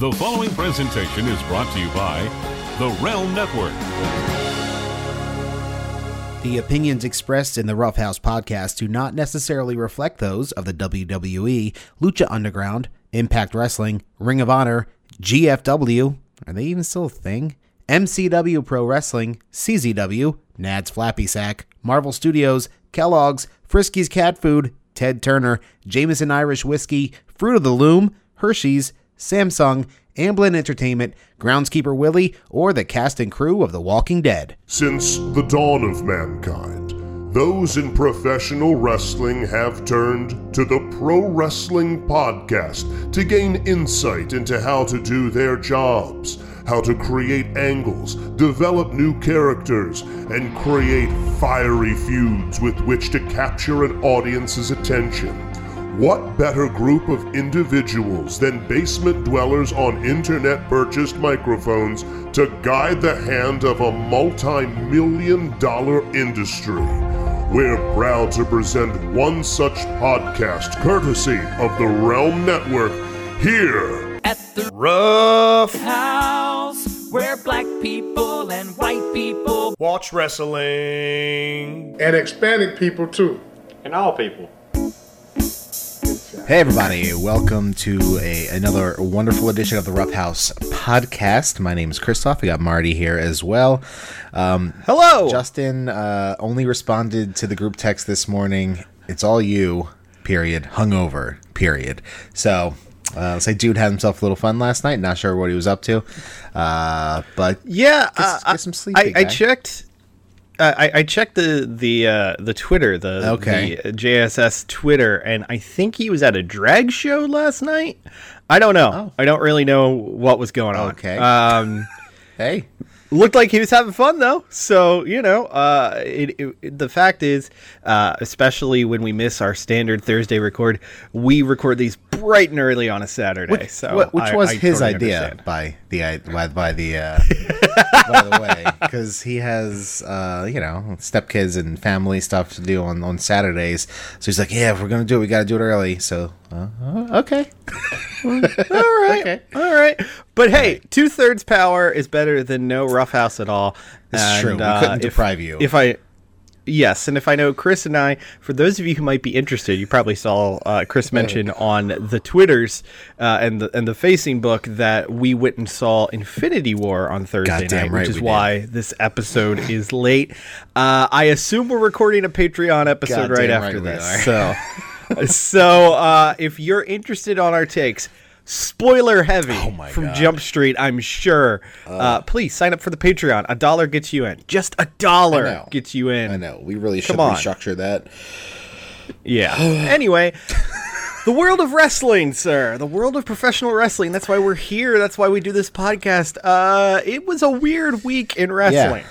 The following presentation is brought to you by The Realm Network. The opinions expressed in the Roughhouse podcast do not necessarily reflect those of the WWE, Lucha Underground, Impact Wrestling, Ring of Honor, GFW, are they even still a thing? MCW Pro Wrestling, CZW, Nad's Flappy Sack, Marvel Studios, Kellogg's, Friskies Cat Food, Ted Turner, Jameson Irish Whiskey, Fruit of the Loom, Hershey's, Samsung, Amblin Entertainment, Groundskeeper Willie, or the cast and crew of The Walking Dead. Since the dawn of mankind, those in professional wrestling have turned to the Pro Wrestling Podcast to gain insight into how to do their jobs, how to create angles, develop new characters, and create fiery feuds with which to capture an audience's attention. What better group of individuals than basement dwellers on internet purchased microphones to guide the hand of a multi million dollar industry? We're proud to present one such podcast courtesy of the Realm Network here. At the Rough house where black people and white people Watch Wrestling. and Hispanic people too. and all people. Hey everybody, welcome to a another wonderful edition of the Rough House podcast. My name is Christoff. We got Marty here as well. Um, Hello. Justin uh, only responded to the group text this morning. It's all you. Period. Hungover. Period. So. Uh, say dude had himself a little fun last night. Not sure what he was up to, uh, but yeah, get, uh, get some sleep. I, I checked. Uh, I, I checked the the uh, the Twitter, the, Okay. the JSS Twitter, and I think he was at a drag show last night. I don't know. Oh. I don't really know what was going on. Okay. Um, Hey, looked like he was having fun though. So you know, uh, it, it, the fact is, uh, especially when we miss our standard Thursday record, we record these bright and early on a Saturday. which, so which I- was I his totally idea understand. by the by, by the uh, by the way because he has uh, you know stepkids and family stuff to do on on Saturdays. So he's like, yeah, if we're gonna do it, we gotta do it early. So uh, uh, okay, All right. Okay. All right. But hey, two thirds power is better than no roughhouse at all. And, true. We uh, couldn't if- deprive you. If I. Yes, and if I know Chris and I, for those of you who might be interested, you probably saw uh, Chris mention on the Twitters uh, and the and the Facing book that we went and saw Infinity War on Thursday Goddamn night, right which is we did. why this episode is late. Uh, I assume we're recording a Patreon episode Goddamn right after this. So, so uh, if you're interested on our takes, spoiler heavy Oh from God. Jump Street, I'm sure. Uh, please sign up for the Patreon. A dollar gets you in. Just a dollar gets you in. I know we really should on. restructure that. Yeah. anyway, the world of wrestling, sir. The world of professional wrestling. That's why we're here. That's why we do this podcast. Uh, it was a weird week in wrestling.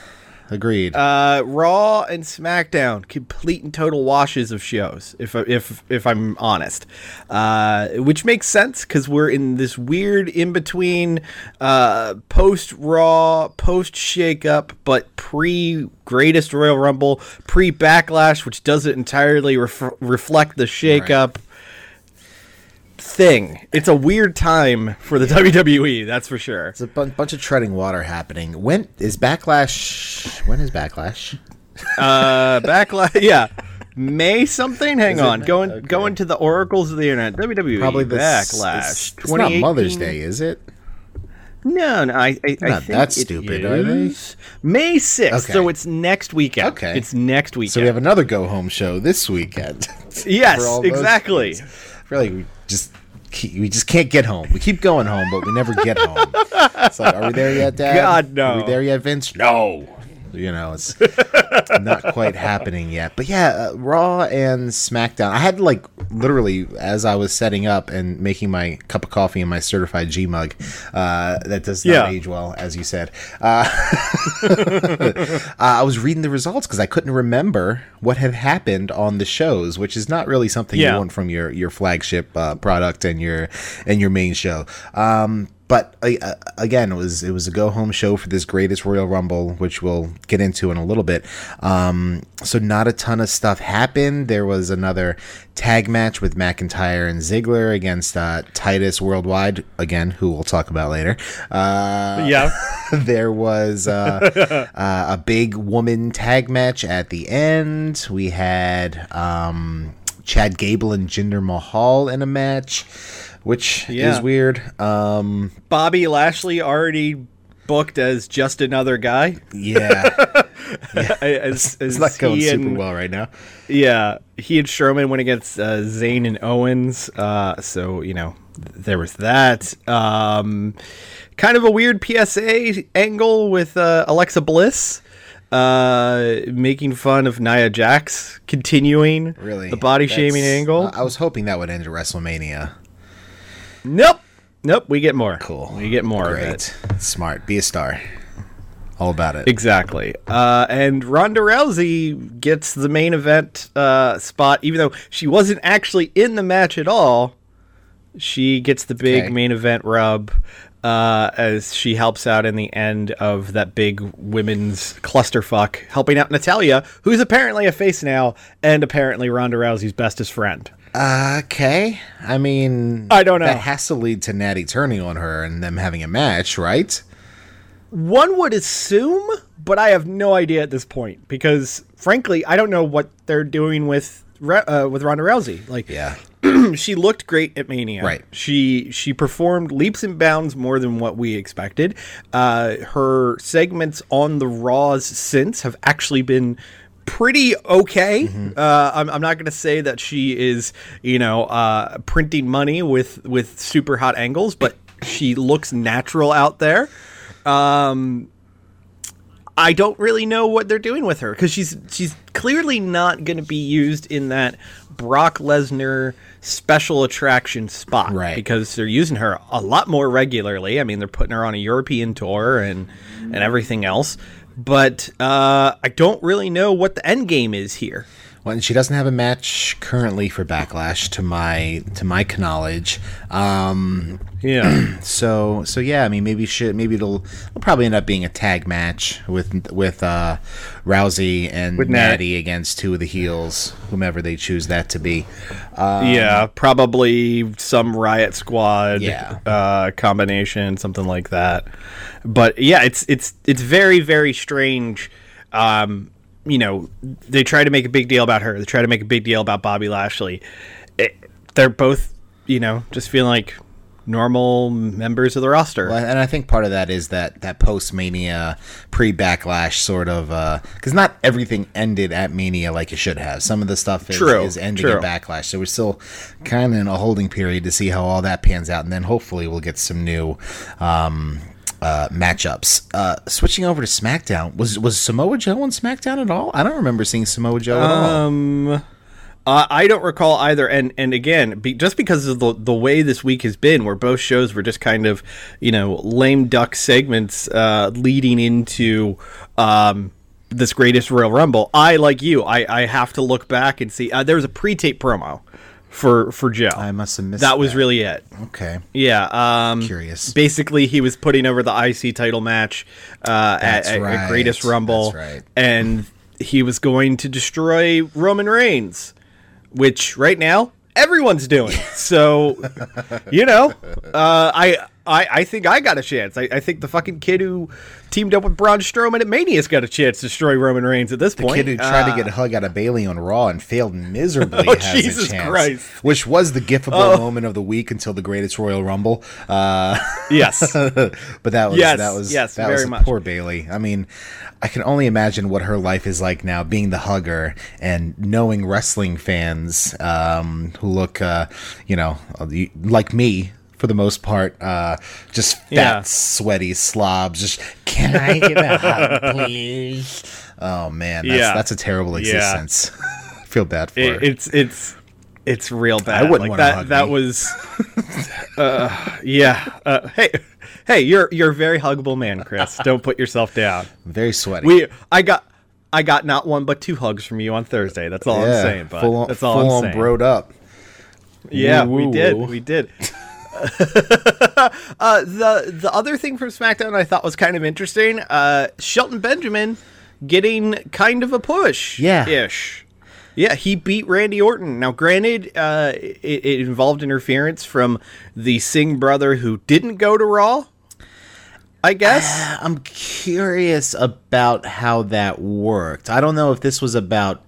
Agreed. Uh, Raw and SmackDown, complete and total washes of shows. If if if I'm honest, uh, which makes sense because we're in this weird in between, uh, post Raw, post Shakeup, but pre Greatest Royal Rumble, pre Backlash, which doesn't entirely ref- reflect the Shakeup. Thing. It's a weird time for the WWE, that's for sure. It's a bunch of treading water happening. When is backlash? When is backlash? Uh, backlash. Yeah, May something. Hang Is it on. May? Going Okay. going to the oracles of the internet. WWE Probably the s- backlash. It's, it's not Mother's Day, is it? No, no. I, I, I Not think that it stupid, are they? is May sixth. Okay. So it's next weekend. Okay. It's next weekend. So we have another go home show this weekend. Yes, all those exactly. things. I feel like we just we just can't get home. We keep going home, but we never get home. It's like, are we there yet, Dad? God, no. Are we there yet, Vince? No. You know, it's not quite happening yet. But yeah, uh, Raw and SmackDown. I had like literally as I was setting up and making my cup of coffee in my certified G mug. Uh, that does not Yeah. age well, as you said. Uh, uh, I was reading the results because I couldn't remember what had happened on the shows, which is not really something Yeah. you want from your your flagship uh, product and your and your main show. Um, but uh, again, it was it was a go home show for this greatest Royal Rumble, which we'll get into in a little bit. Um, so not a ton of stuff happened. There was another tag match with McIntyre and Ziggler against uh, Titus Worldwide again, who we'll talk about later. Uh, yeah. there was uh, uh, a big woman tag match at the end. We had um, Chad Gable and Jinder Mahal in a match, which Yeah. is weird. Um, Bobby Lashley already booked as just another guy. yeah, As, as it's not going super and- well right now. Yeah, he and Strowman went against uh, Zayn and Owens. Uh, so you know there was that. Um, kind of a weird PSA angle with uh, Alexa Bliss uh, making fun of Nia Jax, continuing Really, the body shaming angle. I was hoping that would end at WrestleMania. Nope, nope. We get more. Cool. We get more Great. of it. Smart. Be a star. All about it. Exactly. Uh, and Ronda Rousey gets the main event uh, spot, even though she wasn't actually in the match at all. She gets the big Okay. main event rub uh, as she helps out in the end of that big women's clusterfuck, helping out Natalya, who's apparently a face now, and apparently Ronda Rousey's bestest friend. Okay. I mean, I don't know. That has to lead to Natty turning on her and them having a match, right? One would assume, but I have no idea at this point because, frankly, I don't know what they're doing with uh, with Ronda Rousey. Like, Yeah. she looked great at Mania. Right. She she performed leaps and bounds more than what we expected. Uh, her segments on the Raws since have actually been pretty okay. Uh, I'm, I'm not going to say that she is you know uh, printing money with with super hot angles, but she looks natural out there. Um, I don't really know what they're doing with her because she's she's clearly not going to be used in that Brock Lesnar special attraction spot, Right. Because they're using her a lot more regularly. I mean, they're putting her on a European tour and and everything else. But uh, I don't really know what the end game is here. Well, and she doesn't have a match currently for Backlash, to my to my knowledge. Um, Yeah, so so yeah, I mean maybe should maybe it'll, it'll probably end up being a tag match with with uh, Rousey and With Nat. Natty against two of the heels, whomever they choose that to be. yeah, probably some Riot Squad, Yeah. uh, combination, something like that. But yeah, it's it's it's very very strange. Um, you know, they try to make a big deal about her. They try to make a big deal about Bobby Lashley. It, they're both, you know, just feeling like normal members of the roster. Well, and I think part of that is that that post Mania, pre Backlash sort of because not everything ended at Mania like it should have. Some of the stuff is, True, is ending true. at Backlash, so we're still kind of in a holding period to see how all that pans out, and then hopefully we'll get some new. Um, uh, matchups. Uh, switching over to SmackDown, was was Samoa Joe on SmackDown at all? I don't remember seeing Samoa Joe at all. Um, uh, I don't recall either, and and again, be, just because of the the way this week has been, where both shows were just kind of you know lame duck segments uh, leading into um, this greatest Royal Rumble. I like you, I I have to look back and see. Uh, there was a pre-tape promo for for Joe. I must have missed that That was really it. okay. Yeah. Um, Curious. Basically, he was putting over the IC title match uh, at, That's at- at. Greatest Rumble. That's right. And he was going to destroy Roman Reigns, which right now everyone's doing. So, you know, uh, I, I I think I got a chance. I, I think the fucking kid who teamed up with Braun Strowman at Mania's got a chance to destroy Roman Reigns at this The point. kid who tried to Uh, get a hug out of Bayley on Raw and failed miserably Oh, has Jesus a chance, Christ. which was the gifable moment of the week until the Greatest Royal Rumble. Uh, yes. but that was Yes, that was yes, that very was much. poor Bayley. I mean, I can only imagine what her life is like now, being the hugger and knowing wrestling fans um, who look, uh, you know, like me. For the most part, uh, just fat, Yeah. sweaty slobs. Just can I get a hug, please? Oh man, that's, Yeah. that's a terrible Yeah. existence. I feel bad for It, her. it's it's it's real bad. I wouldn't like that. that me. was, uh, yeah. Uh, hey, hey, you're you're a very huggable man, Chris. Don't put yourself down. Very sweaty. We, I got, I got not one but two hugs from you on Thursday. That's all I'm saying. Bud. full on, That's all full I'm on saying. broed up. Yeah, Woo, we did. We did. Uh, the the other thing from SmackDown I thought was kind of interesting. Uh, Shelton Benjamin getting kind of a push. Yeah. ish. Yeah, he beat Randy Orton. Now, granted, uh, it, it involved interference from the Singh brother who didn't go to Raw. I guess. I'm curious about how that worked. I don't know if this was about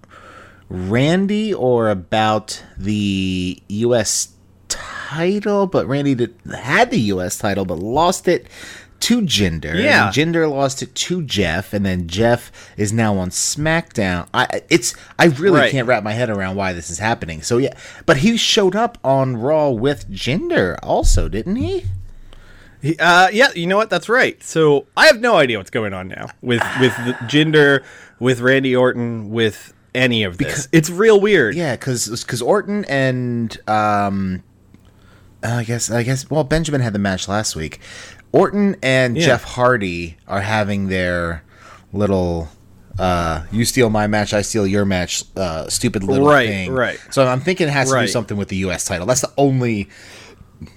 Randy or about the U.S. title, but Randy did, had the U.S. title but lost it to Jinder. Yeah. and Jinder lost it to Jeff, and then Jeff is now on SmackDown. I it's I really Right. can't wrap my head around why this is happening. So yeah, but he showed up on Raw with Jinder also, didn't he? He- Uh, yeah, you know what? That's right. So I have no idea what's going on now with with the Jinder, with Randy Orton, with any of this. it's real weird. Yeah, because Orton and um, I guess I guess well Benjamin had the match last week. Orton and Yeah. Jeff Hardy are having their little uh, "you steal my match, I steal your match" uh, stupid little Right, thing. right. So I'm thinking it has to Right. do something with the U.S. title. That's the only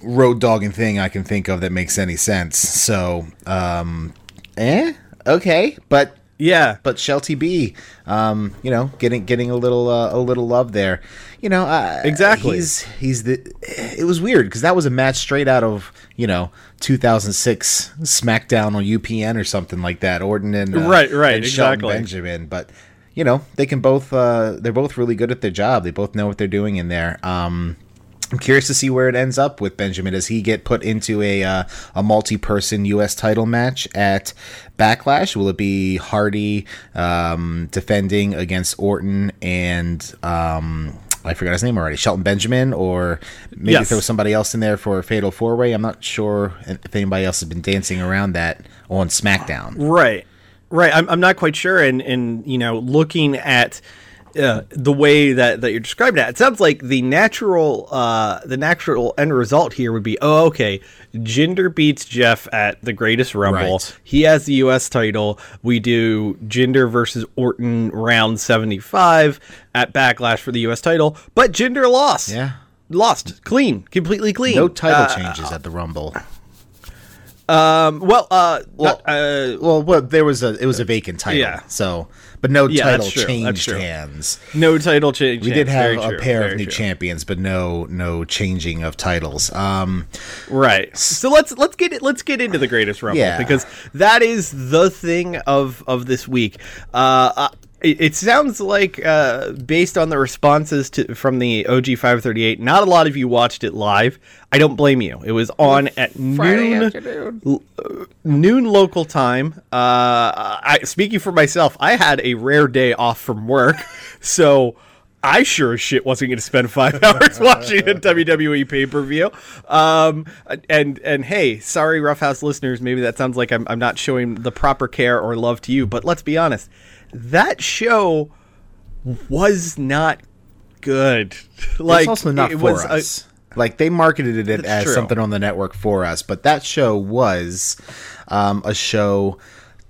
road dogging thing I can think of that makes any sense. So, um, eh, okay, but Yeah. but Shelty B, um, you know, getting getting a little uh, a little love there, you know, uh, Exactly. He's he's the. It was weird because that was a match straight out of you know 2006 SmackDown on UPN or something like that. Orton and uh, Right, right, and Shelton exactly. Benjamin, but you know they can both uh, they're both really good at their job. They both know what they're doing in there. Um, I'm curious to see where it ends up with Benjamin. Does he get put into a uh, a multi-person U.S. title match at Backlash? Will it be Hardy um, defending against Orton and um, I forgot his name already, Shelton Benjamin, or maybe Yes. throw somebody else in there for a Fatal Four Way? I'm not sure if anybody else has been dancing around that on SmackDown. Right. Right. I'm, I'm not quite sure. And, and, you know, looking at uh, the way that, that you're describing it, it sounds like the natural uh, the natural end result here would be, oh, okay, Jinder beats Jeff at the Greatest Rumble. Right. He has the U.S. title. We do Jinder versus Orton round 75 at Backlash for the U.S. title, but Jinder lost. Yeah. Lost. Clean. Completely clean. No title Uh, changes at the Rumble. Um, well, uh, Well, not- uh, Well, well, there was a it was a vacant title, Yeah. so but no Yeah, title changed hands. no title change. We did have very a true, pair of new true. champions, but no no changing of titles. Um, Right. So let's let's get it let's get into the greatest rumble Yeah. because that is the thing of of this week. Uh, uh it, it sounds like uh, based on the responses to from the OG 538, not a lot of you watched it live. I don't blame you. It was on at noon l- uh, noon local time. Uh, I speaking for myself, I had a rare day off from work, so I sure as shit wasn't going to spend five hours watching a WWE pay per view. Um, and and hey, sorry, Roughhouse listeners, maybe that sounds like I'm I'm not showing the proper care or love to you, but let's be honest, that show was not good. Like it's also not it for was a- like they marketed it as true. something on the network for us, but that show was um, a show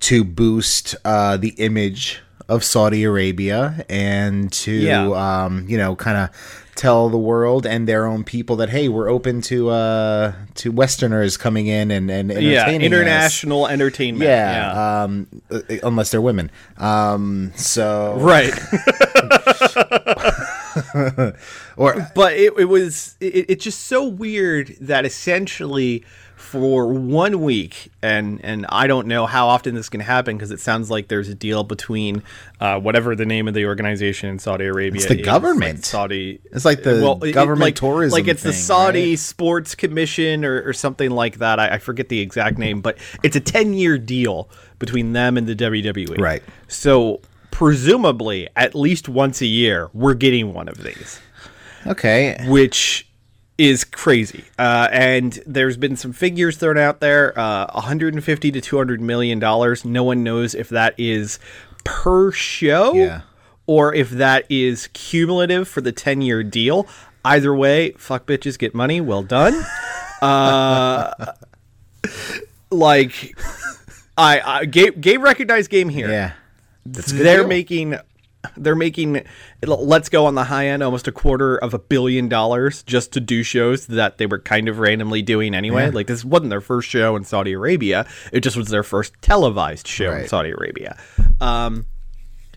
to boost uh, the image of Saudi Arabia and to Yeah. um, you know kind of tell the world and their own people that hey we're open to uh to westerners coming in and and yeah, entertaining us. international entertainment. yeah, Um, uh, unless they're women um so right. or but it, it was it, it's just so weird that essentially for one week and and i don't know how often this can happen because it sounds like there's a deal between uh, whatever the name of the organization in saudi arabia It's the is, government. like saudi It's like the it- government like, tourism like it's the saudi right? sports commission or, or something like that I, I forget the exact name but it's a 10 year deal between them and the wwe Right. so presumably at least once a year we're getting one of these okay which is crazy. Uh, and there's been some figures thrown out there: uh, 150 to 200 million dollars. No one knows if that is per show Yeah. or if that is cumulative for the 10 year deal. Either way, fuck bitches get money. Well done. Uh, like, I, I game, game recognized game here yeah they're deal. making they're making let's go on the high end almost a quarter of a billion dollars just to do shows that they were kind of randomly doing anyway. Yeah. Like this wasn't their first show in Saudi Arabia; it just was their first televised show in Saudi Arabia. Um,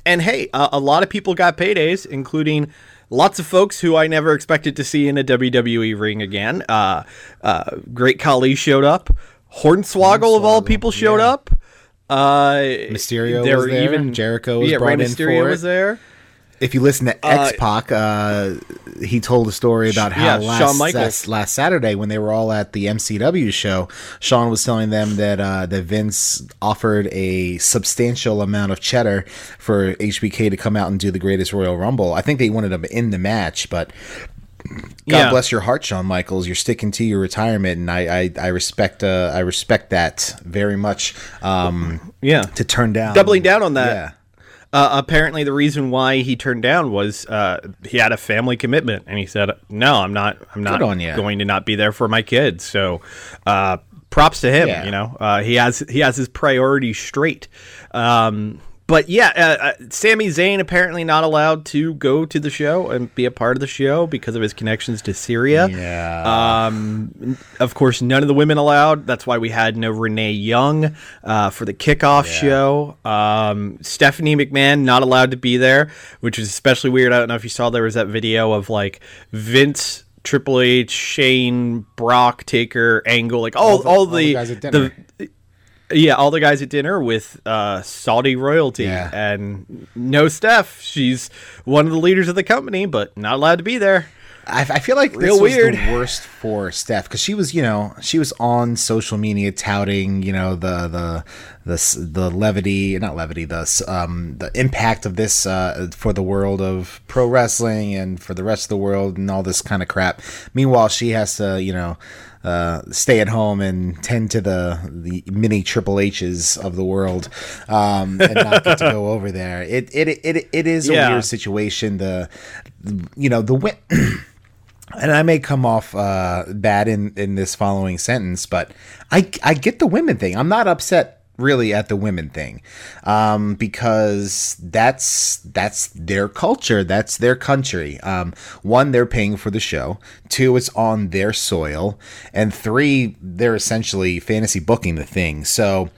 and hey, a, a lot of people got paydays, including lots of folks who I never expected to see in a WWE ring again. Uh, uh, Great Khali showed up. Hornswoggle, of all people showed yeah. up. Uh, Mysterio there was there. Even Jericho was yeah, brought Rey in Mysterio for was it. there. If you listen to X Pac, uh, he told a story about how yeah, last, Shawn Michaels. last last Saturday when they were all at the MCW show, Shawn was telling them that uh, that Vince offered a substantial amount of cheddar for HBK to come out and do the Greatest Royal Rumble. I think they wanted him in the match, but God Yeah. bless your heart, Shawn Michaels. You're sticking to your retirement, and I I, I respect uh, I respect that very much. Um, Yeah, to turn down, Doubling down on that. Yeah. Uh, apparently, the reason why he turned down was uh, he had a family commitment, and he said, "No, I'm not. I'm not going to not be there for my kids." So, uh, props to him. Yeah. You know, uh, he has he has his priorities straight. Um, but yeah, uh, uh, Sami Zayn apparently not allowed to go to the show and be a part of the show because of his connections to Syria. Yeah. Um, of course, none of the women allowed. That's why we had no Renee Young uh, for the kickoff show. Um, Stephanie McMahon not allowed to be there, which is especially weird. I don't know if you saw there was that video of like Vince. Triple H, Shane, Brock, Taker, Angle, like all, all, the, all the guys at dinner. the- yeah, all the guys at dinner with uh, Saudi royalty Yeah. and no Steph. She's one of the leaders of the company, but not allowed to be there. I, I feel like Real this was the worst for Steph because she was, you know, she was on social media touting, you know, the the the the levity, not levity, the um the impact of this uh, for the world of pro wrestling and for the rest of the world and all this kind of crap. Meanwhile, she has to, you know. Uh, stay at home and tend to the the mini Triple H's of the world, um, and not get to go over there. It it it it is a Yeah. weird situation. The you know the win- and I may come off uh, bad in, in this following sentence, but I, I get the women thing. I'm not upset really at the women thing um, because that's that's their culture, that's their country. Um, one, they're paying for the show. Two, it's on their soil, and three, they're essentially fantasy booking the thing. So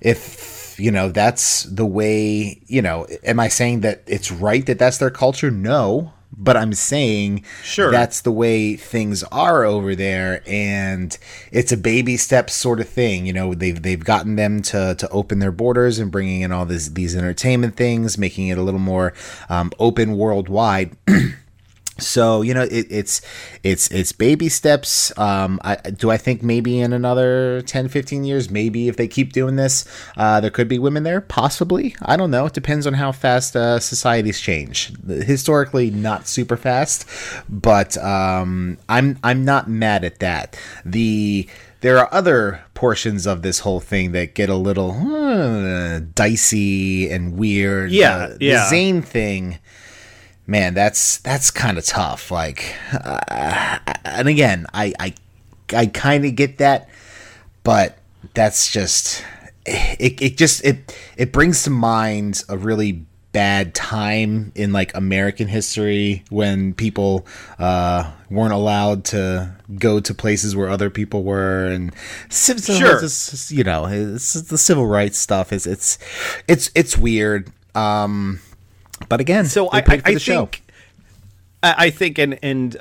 if you know that's the way you know am i saying that it's right that that's their culture no but i'm saying Sure. that's the way things are over there and it's a baby step sort of thing you know they've they've gotten them to to open their borders and bringing in all this these entertainment things making it a little more um, open worldwide so you know it, it's it's it's baby steps. Um i do i think maybe in another 10 15 years maybe if they keep doing this uh there could be women there? Possibly. I don't know. It depends on how fast uh societies change. Historically not super fast but um i'm i'm not mad at that. The there are other portions of this whole thing that get a little uh, dicey and weird. Yeah, Uh, yeah. the Zayn thing man that's that's kind of tough like uh, and again i i i kind of get that but that's just it, it just it it brings to mind a really bad time in like american history when people uh weren't allowed to go to places where other people were and Sure. you know it's the civil rights stuff is it's it's it's weird um but again, So I, I, for I the think, I, I think, and and uh,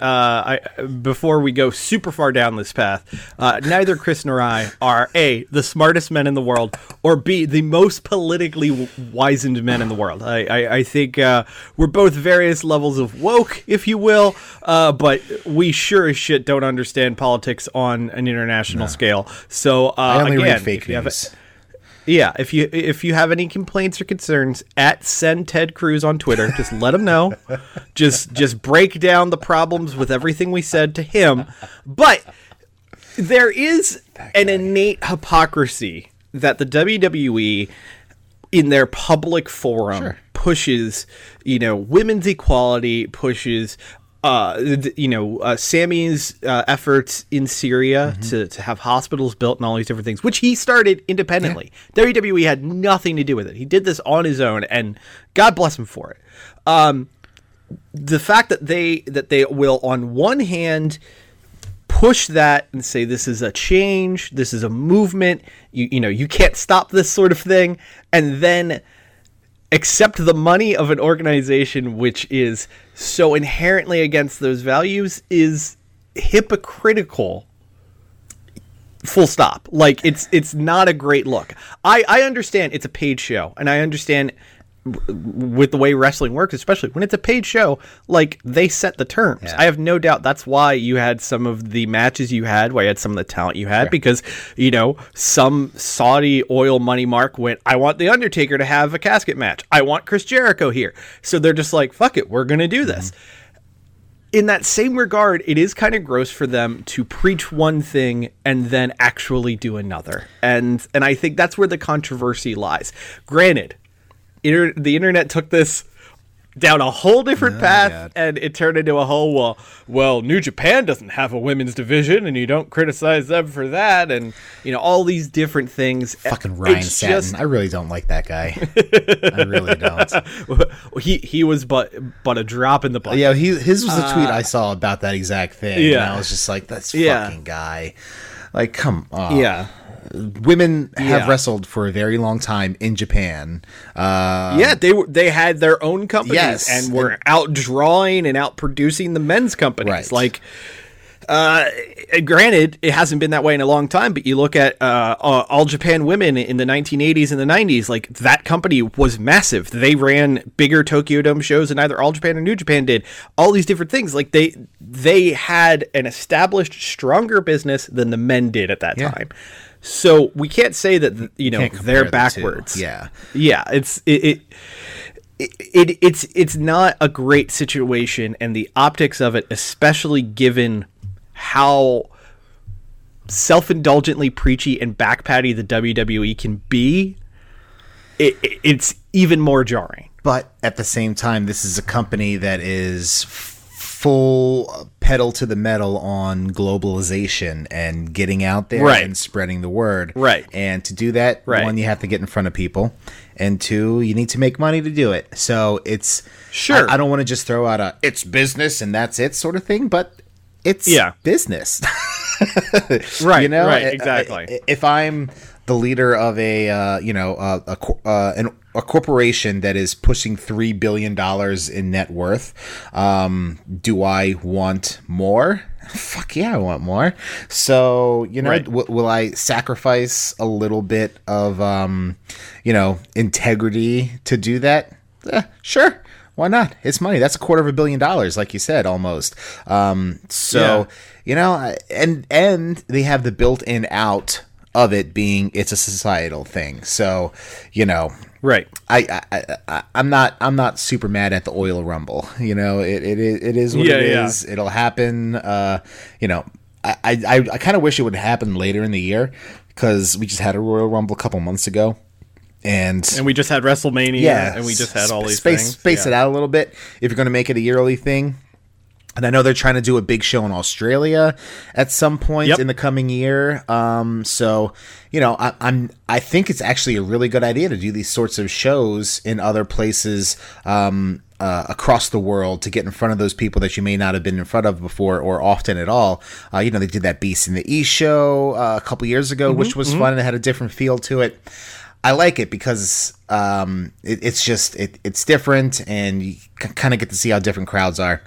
I, before we go super far down this path, uh, neither Chris nor I are a the smartest men in the world, or b the most politically wizened men in the world. I I, I think uh, we're both various levels of woke, if you will, uh, but we sure as shit don't understand politics on an international scale. So uh, I only again, read fake if you have a- news. Yeah, if you if you have any complaints or concerns, at send Ted Cruz on Twitter. Just let him know. just just break down the problems with everything we said to him. But there is an innate hypocrisy that the WWE in their public forum Sure. pushes, you know, women's equality, pushes uh, you know, uh, Sami's uh, efforts in Syria Mm-hmm. to, to have hospitals built and all these different things, which he started independently. WWE had nothing to do with it. He did this on his own, and God bless him for it. Um, the fact that they that they will, on one hand, push that and say this is a change, this is a movement. You you know you can't stop this sort of thing, and then accept the money of an organization which is so inherently against those values is hypocritical. Full stop. Like it's it's not a great look. I i understand it's a paid show and i understand with the way wrestling works especially when it's a paid show like they set the terms. I have no doubt that's why you had some of the matches you had why you had some of the talent you had because you know some saudi oil money mark went i want the undertaker to have a casket match. I want chris jericho here. So they're just like fuck it we're gonna do this. Mm-hmm. In that same regard, it is kind of gross for them to preach one thing and then actually do another. And and I think that's where the controversy lies. Granted, inter- the internet took this down a whole different path God. and it turned into a whole well well New Japan doesn't have a women's division and you don't criticize them for that and you know all these different things Fucking Ryan It's Satin. just- I really don't like that guy. I really don't. he he was but but a drop in the bucket. Yeah, he his was the tweet I saw about that exact thing. and Uh, yeah. I was just like, "That's Yeah. fucking guy." Like, come on. yeah. Women have Yeah. wrestled for a very long time in Japan. Uh, yeah, they were they had their own companies Yes. and were out drawing and out producing the men's companies. Right. Like, uh, granted, it hasn't been that way in a long time. But you look at uh, uh, All Japan Women in the 1980s and the 90s. Like that company was massive. They ran bigger Tokyo Dome shows than either All Japan or New Japan did. All these different things. Like they they had an established, stronger business than the men did at that Yeah. time. So we can't say that you know they're the backwards. Yeah. Yeah, it's it, it it, it it's it's not a great situation and the optics of it especially given how self-indulgently preachy and backpatty the WWE can be it, it- it's even more jarring But at the same time, this is a company that is full pedal to the metal on globalization and getting out there Right. and spreading the word. Right. And to do that, Right. one, you have to get in front of people, and two, you need to make money to do it. So it's Sure. I, I don't want to just throw out a "it's business and that's it" sort of thing, but it's Yeah. business. right you know right exactly if i'm the leader of a uh, you know a, a, uh, an, a corporation that is pushing three billion dollars in net worth. Um, do i want more? Fuck yeah i want more. So you know Right. w- will i sacrifice a little bit of um, you know integrity to do that? Eh, sure. Why not? It's money. That's a quarter of a billion dollars like you said almost. Um, so Yeah. you know and and they have the built-in out of it being it's a societal thing so you know right I, I, I I'm not I'm not super mad at the oil rumble. You know, it it, is- it is what Yeah, it yeah. is. It'll happen. Uh, you know, I I, I kind of wish it would happen later in the year because we just had a Royal Rumble a couple months ago, and and we just had WrestleMania yeah, and we just had all these space things space Yeah. it out a little bit if you're going to make it a yearly thing. And I know they're trying to do a big show in Australia at some point Yep. in the coming year. Um, so you know, I, I'm I think it's actually a really good idea to do these sorts of shows in other places um, uh, across the world to get in front of those people that you may not have been in front of before or often at all. Uh, you know, they did that Beast in the East show uh, a couple years ago, which was fun and it had a different feel to it. I like it because um, it, it's just it, it's different, and you kind of get to see how different crowds are.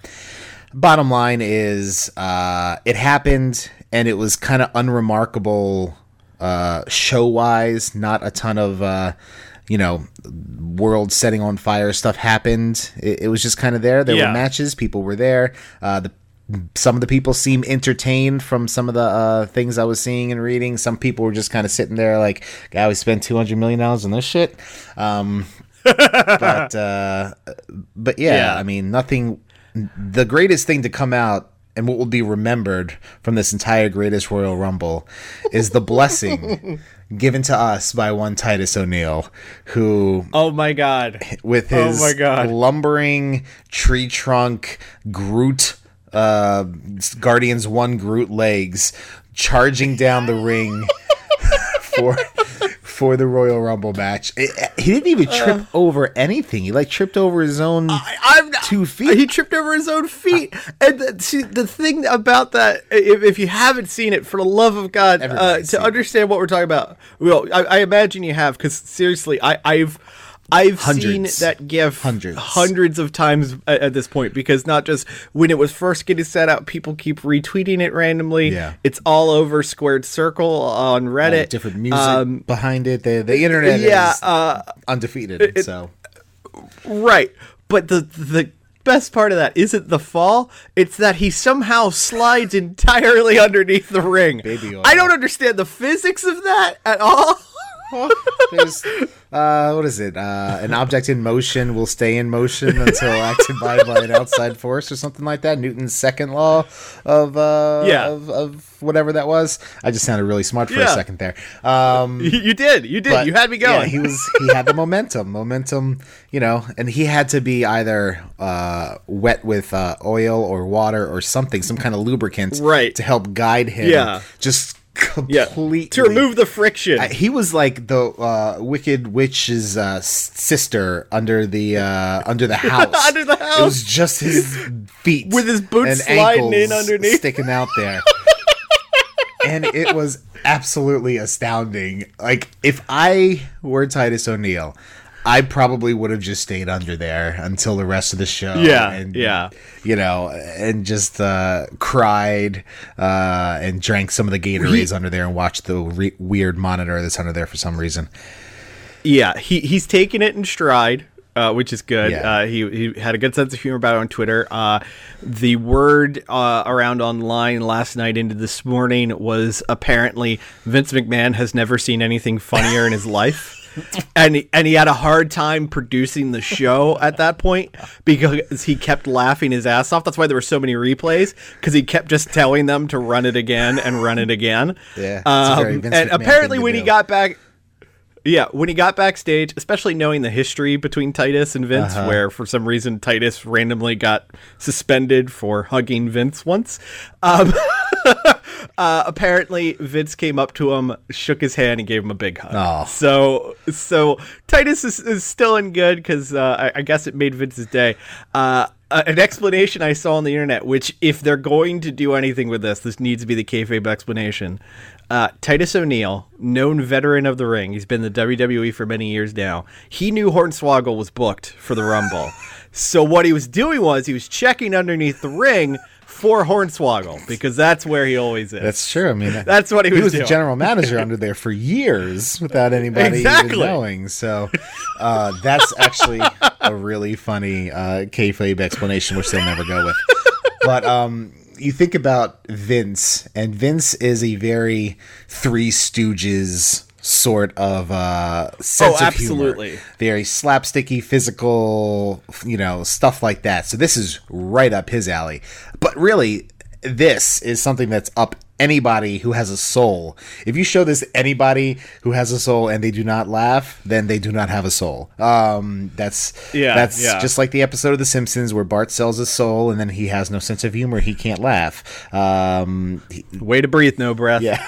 Bottom line is, uh, it happened, and it was kind of unremarkable uh, show wise. Not a ton of uh, you know world setting on fire stuff happened. It, it was just kind of there. There Yeah. were matches, people were there. Uh, the some of the people seem entertained from some of the uh, things I was seeing and reading. Some people were just kind of sitting there like, "God, we spent two hundred million dollars on this shit." Um, but uh, but yeah, Yeah. I mean, nothing. The greatest thing to come out and what will be remembered from this entire greatest Royal Rumble is the blessing given to us by one Titus O'Neil, who oh my god with his Oh his my God. lumbering tree trunk Groot uh, Guardians One Groot legs charging down the ring for for the Royal Rumble match. It- he didn't even uh. trip over anything. He like tripped over his own I'm two feet. He tripped over his own feet. Uh, and the, see, the thing about that, if, if you haven't seen it, for the love of God, uh, to seen it. understand what we're talking about, well, I, I imagine you have, because seriously, I, I've. I've Hundreds. seen that gif Hundreds. hundreds of times at, at this point because not just when it was first getting set out, people keep retweeting it randomly. Yeah. It's all over Squared Circle on Reddit. Uh, different music Um, behind it. The the internet yeah, is uh, undefeated. so Right. But the the best part of that isn't the fall, it's that he somehow slides entirely underneath the ring. Baby oil. I don't understand the physics of that at all. there's uh what is it? Uh an object in motion will stay in motion until acted by by an outside force or something like that. Newton's second law of uh Yeah. of, of whatever that was. I just sounded really smart for a second there. Um you, did. You did. you had me yeah, going. he was he had the momentum, momentum, you know, and he had to be either uh, wet with uh, oil or water or something, some kind of lubricant, Right. to help guide him. Yeah. just yeah. completely To remove the friction. I- he was like the uh, wicked witch's uh, sister under the uh, under the house. Under the house, It was just his feet With his boots sliding in underneath. sticking out there. and it was absolutely astounding. Like if I were Titus O'Neil, I probably would have just stayed under there until the rest of the show. Yeah, and, yeah. You know, and just uh, cried uh, and drank some of the Gatorades under there and watched the re- weird monitor that's under there for some reason. Yeah, he he's taking it in stride, uh, which is good. Yeah. Uh, he he had a good sense of humor about it on Twitter. Uh, the word uh, around online last night into this morning was apparently Vince McMahon has never seen anything funnier in his life. And he, and he had a hard time producing the show at that point because he kept laughing his ass off. That's why there were so many replays because he kept just telling them to run it again and run it again. Yeah, it's a very Um, and apparently when he got back, yeah, when he got backstage, especially knowing the history between Titus and Vince, Uh-huh. where for some reason Titus randomly got suspended for hugging Vince once. Um, uh, apparently, Vince came up to him, shook his hand, and gave him a big hug. Aw. So, so Titus is, is still in good because uh, I, I guess it made Vince's day. Uh, uh, an explanation I saw on the internet, which if they're going to do anything with this, this needs to be the kayfabe explanation. Uh, Titus O'Neil, known veteran of the ring, he's been in the WWE for many years now. He knew Hornswoggle was booked for the Rumble, so what he was doing was he was checking underneath the ring for Hornswoggle because that's where he always is. That's true. I mean, That's what he was He was doing. the general manager under there for years without anybody Exactly. even knowing. So uh, that's actually a really funny uh, kayfabe explanation, which they'll never go with. But um, you think about Vince, and Vince is a very Three Stooges sort of uh, sense Oh, of humor. absolutely. Very slapsticky, physical, you know, stuff like that. So this is right up his alley. But really, this is something that's up anybody who has a soul. If you show this anybody who has a soul and they do not laugh, then they do not have a soul. Um, that's Yeah, that's yeah. just like the episode of The Simpsons where Bart sells his soul and then he has no sense of humor. He can't laugh. Um, he- Way to breathe, no breath. yeah.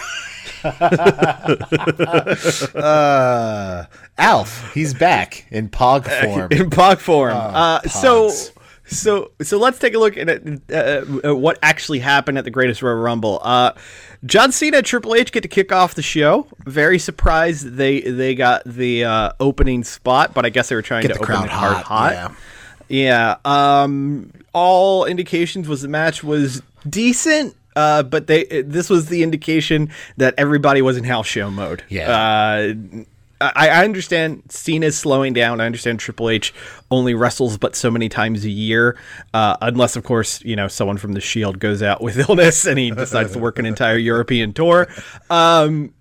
uh, Alf, he's back in Pog form. in pog form. uh, so, pogs. So, so let's take a look at, uh, uh, what actually happened at the Greatest Royal Rumble. Uh, John Cena and Triple H get to kick off the show. Very surprised they they got the uh, opening spot, but I guess they were trying Get to the open crowd it hot, hot. Yeah. Um. All indications was the match was decent. Uh, but they this was the indication that everybody was in house show mode. Yeah. Uh, I, I understand Cena's slowing down. I understand Triple H only wrestles but so many times a year, uh, unless of course you know someone from the Shield goes out with illness and he decides to work an entire European tour. Um,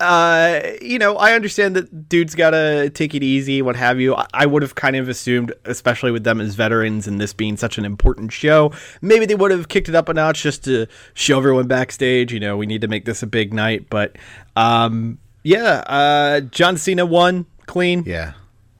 uh, you know, I understand that dude's got to take it easy, what have you. I, I would have kind of assumed, especially with them as veterans and this being such an important show, maybe they would have kicked it up a notch just to show everyone backstage. You know, we need to make this a big night. But um, yeah, uh, John Cena won clean. Yeah.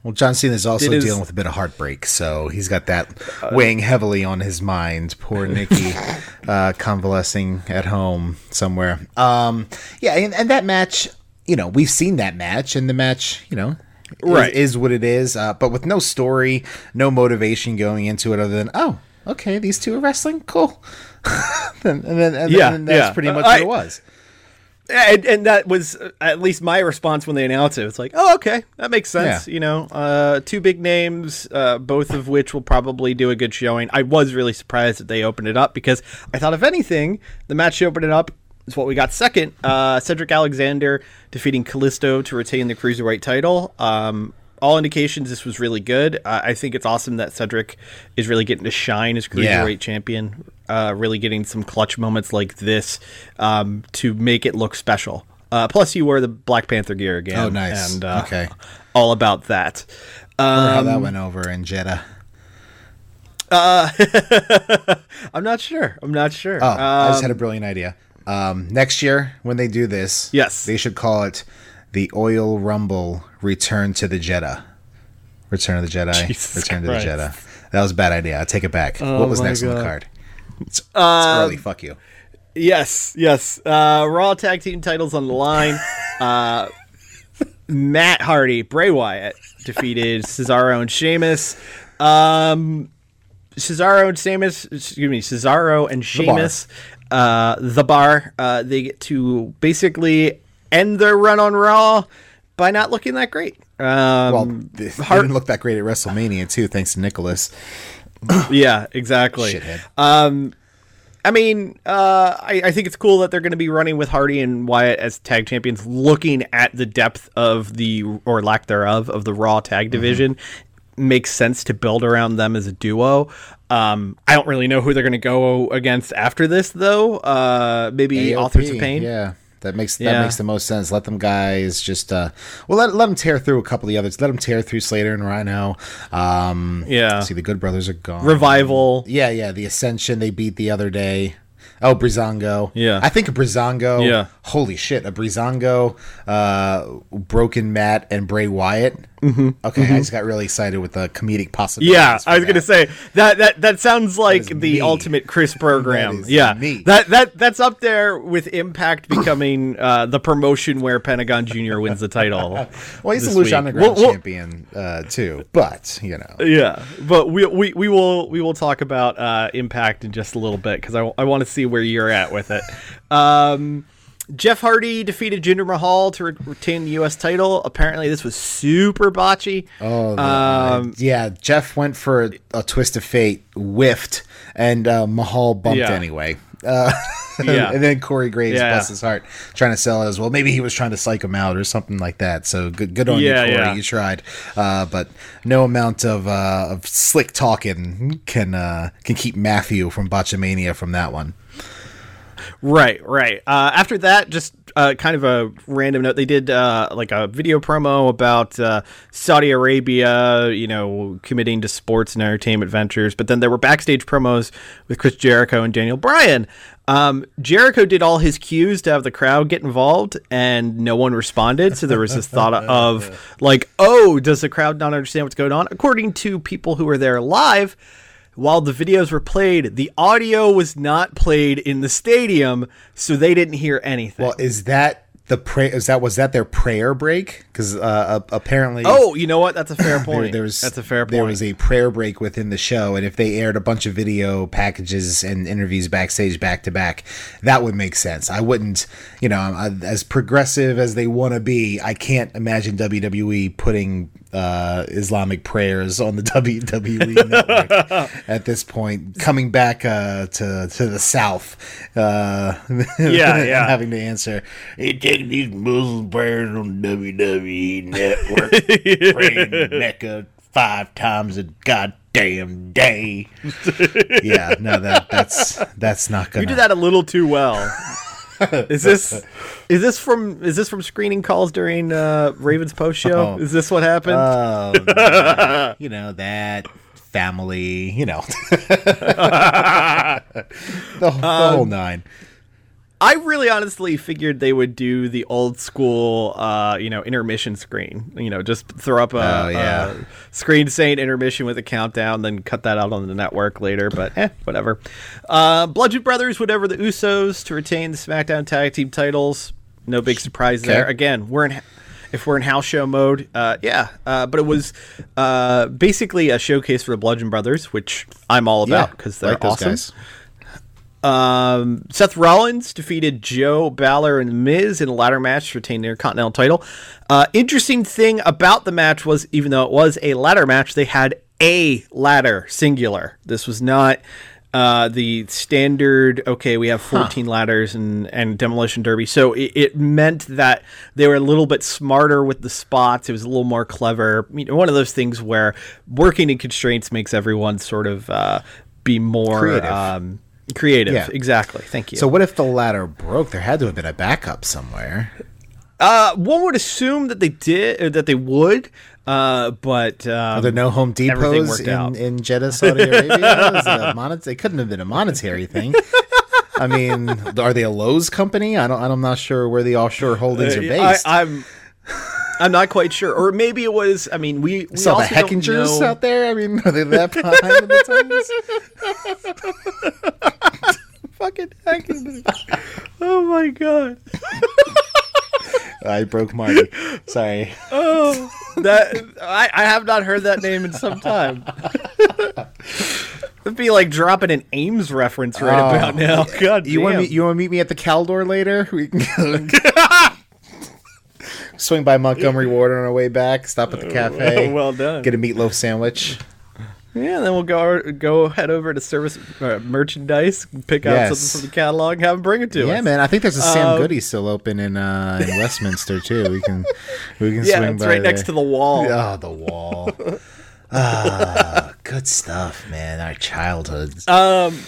Well, John Cena is also It is- dealing with a bit of heartbreak, so he's got that weighing heavily on his mind. Poor Nikki, uh, convalescing at home somewhere. Um, yeah, and, and that match, you know, we've seen that match, and the match, you know, is- Right. is, what it is, uh, but with no story, no motivation going into it other than, oh, okay, these two are wrestling, cool. and, and then, and Yeah, then that's yeah. pretty much I- what it was. And, and that was uh, at least my response when they announced it. It's like, oh, okay, that makes sense. Yeah. You know, uh, two big names, uh, both of which will probably do a good showing. I was really surprised that they opened it up because I thought, if anything, the match to open it up is what we got second. Uh, Cedric Alexander defeating Kalisto to retain the cruiserweight title. Um, all indications this was really good. Uh, I think it's awesome that Cedric is really getting to shine as cruiserweight Yeah. champion. Uh, really getting some clutch moments like this um, to make it look special. Uh, plus, you wear the Black Panther gear again. Oh, nice. And uh, Okay. all about that. Wonder how Um, that went over in Jeddah. I'm not sure. I'm not sure. Oh, I just had a Um, brilliant idea. Um, next year, when they do this, Yes. they should call it the Oil Rumble Return to the Jeddah. Return of the Jedi. Jesus Return to Christ. the Jeddah. That was a bad idea. I take it back. what was next on the card? It's, it's Um, early. Fuck you. Yes, yes. Uh, Raw tag team titles on the line. Uh, Matt Hardy, Bray Wyatt defeated Cesaro and Sheamus. Um, Cesaro and Sheamus, excuse me, Cesaro and Sheamus, uh, the bar. Uh, they get to basically end their run on Raw by not looking that great. Um, Well, they Hart- didn't look that great at WrestleMania too, thanks to Nicholas. yeah, exactly. Shithead. Um, I mean, uh, I, I think it's cool that they're going to be running with Hardy and Wyatt as tag champions, looking at the depth of the or lack thereof of the Raw tag division. Makes sense to build around them as a duo. Um, I don't really know who they're going to go against after this, though. Uh, maybe AOP, Authors of Pain. Yeah. That makes that Yeah. makes the most sense. Let them guys just uh, well let let them tear through a couple of the others. Let them tear through Slater and Rhino. Um, Yeah. See, the Good Brothers are gone. Revival. Yeah, yeah. The Ascension they beat the other day. Oh, Brizongo. Yeah. I think a Brizongo. Yeah. Holy shit, a Brizongo, uh, Broken Matt, and Bray Wyatt. Mm-hmm. Okay, I just got really excited with the comedic possibilities. Yeah, I was gonna say that that that sounds like is the me. ultimate Chris program. is yeah, me. that that that's up there with Impact becoming uh, the promotion where Pentagon Junior wins the title. Well, he's the Lucha. Underground we'll- champion uh, too, but you know. Yeah, but we, we we will we will talk about uh, Impact in just a little bit because I, I want to see where you're at with it. Um, Jeff Hardy defeated Jinder Mahal to re- retain the U.S. title. Apparently, this was super botchy. Oh, Um, yeah. Jeff went for a, a twist of fate, whiffed, and uh, Mahal bumped Yeah. anyway. Uh, Yeah. and then Corey Graves Yeah. busts his heart trying to sell it as well. Maybe he was trying to psych him out or something like that. So good, good on you, Corey. You tried, uh, but no amount of uh, of slick talking can uh, can keep Matthew from Botchamania from that one. Right, right. Uh, after that, just uh, kind of a random note. They did uh, like a video promo about uh, Saudi Arabia, you know, committing to sports and entertainment ventures. But then there were backstage promos with Chris Jericho and Daniel Bryan. Um, Jericho did all his cues to have the crowd get involved, and no one responded. So there was this thought of like, oh, does the crowd not understand what's going on? According to people who were there live while the videos were played, the audio was not played in the stadium, so they didn't hear anything. Well, is that the pray? Is that was that their prayer break? Because uh, apparently, oh, you know what? That's a fair there, point. there was That's a fair point. There was a prayer break within the show, and if they aired a bunch of video packages and interviews backstage back to back, that would make sense. I wouldn't, you know, as progressive as they want to be, I can't imagine WWE putting uh, Islamic prayers on the WWE network at this point. Coming back uh, to to the South, uh, Yeah, yeah. having to answer, "You taking these Muslim prayers on WWE network, praying Mecca five times a goddamn day." yeah, no, that that's that's not gonna. you did that a little too well. is this is this from is this from screening calls during uh, Ravens post show? Oh. Is this what happened? Oh, you know that family, you know, the, the Um, whole nine. I really honestly figured they would do the old school, uh, you know, intermission screen. You know, just throw up a, Oh, yeah. a screen saying intermission with a countdown, then cut that out on the network later. But eh, whatever. Uh, Bludgeon Brothers, whatever the Usos to retain the SmackDown Tag Team titles. No big surprise there. Again, we're in. If we're in house show mode, uh, yeah, uh, but it was uh, basically a showcase for the Bludgeon Brothers, which I'm all about because they're like those awesome. Um, Seth Rollins defeated Joe Balor and Miz in a ladder match to retain their Continental title. Uh, interesting thing about the match was, even though it was a ladder match, they had a ladder singular. This was not uh, the standard. Okay, we have 14 ladders and and demolition derby. So it, it meant that they were a little bit smarter with the spots. It was a little more clever. You know, one of those things where working in constraints makes everyone sort of uh, be more Creative. Um, creative. Yeah. Exactly. Thank you. So what if the ladder broke? There had to have been a backup somewhere. Uh, one would assume that they did, or that they would, uh, but um, Are there no Home Depots in, out. in Jeddah, Saudi Arabia? Is it couldn't have been a monetary thing. I mean, are they a Lowe's company? I don't. I'm not sure where the offshore holdings are I, based. I'm, I'm not quite sure, or maybe it was. I mean, we, we Saw the Hechingers out there. I mean, are they that behind in the times? Fucking Hechingers. oh my god. I broke Marty. Sorry. Oh, that I, I have not heard that name in some time. It'd be like dropping an Ames reference right Oh, about now. God, You want damn. me? You want to meet me at the Caldor later? We can go. Swing by Montgomery Ward on our way back. Stop at the cafe. well done. Get a meatloaf sandwich. Yeah, then we'll go go head over to service uh, merchandise, pick out Yes. something from the catalog, have them bring it to us. Yeah, man. I think there's a Sam Um, Goody still open in uh, in Westminster too. We can we can Yeah, swing it's by right next to the wall. Oh, the wall. Ah, good stuff, man. Our childhoods. Um,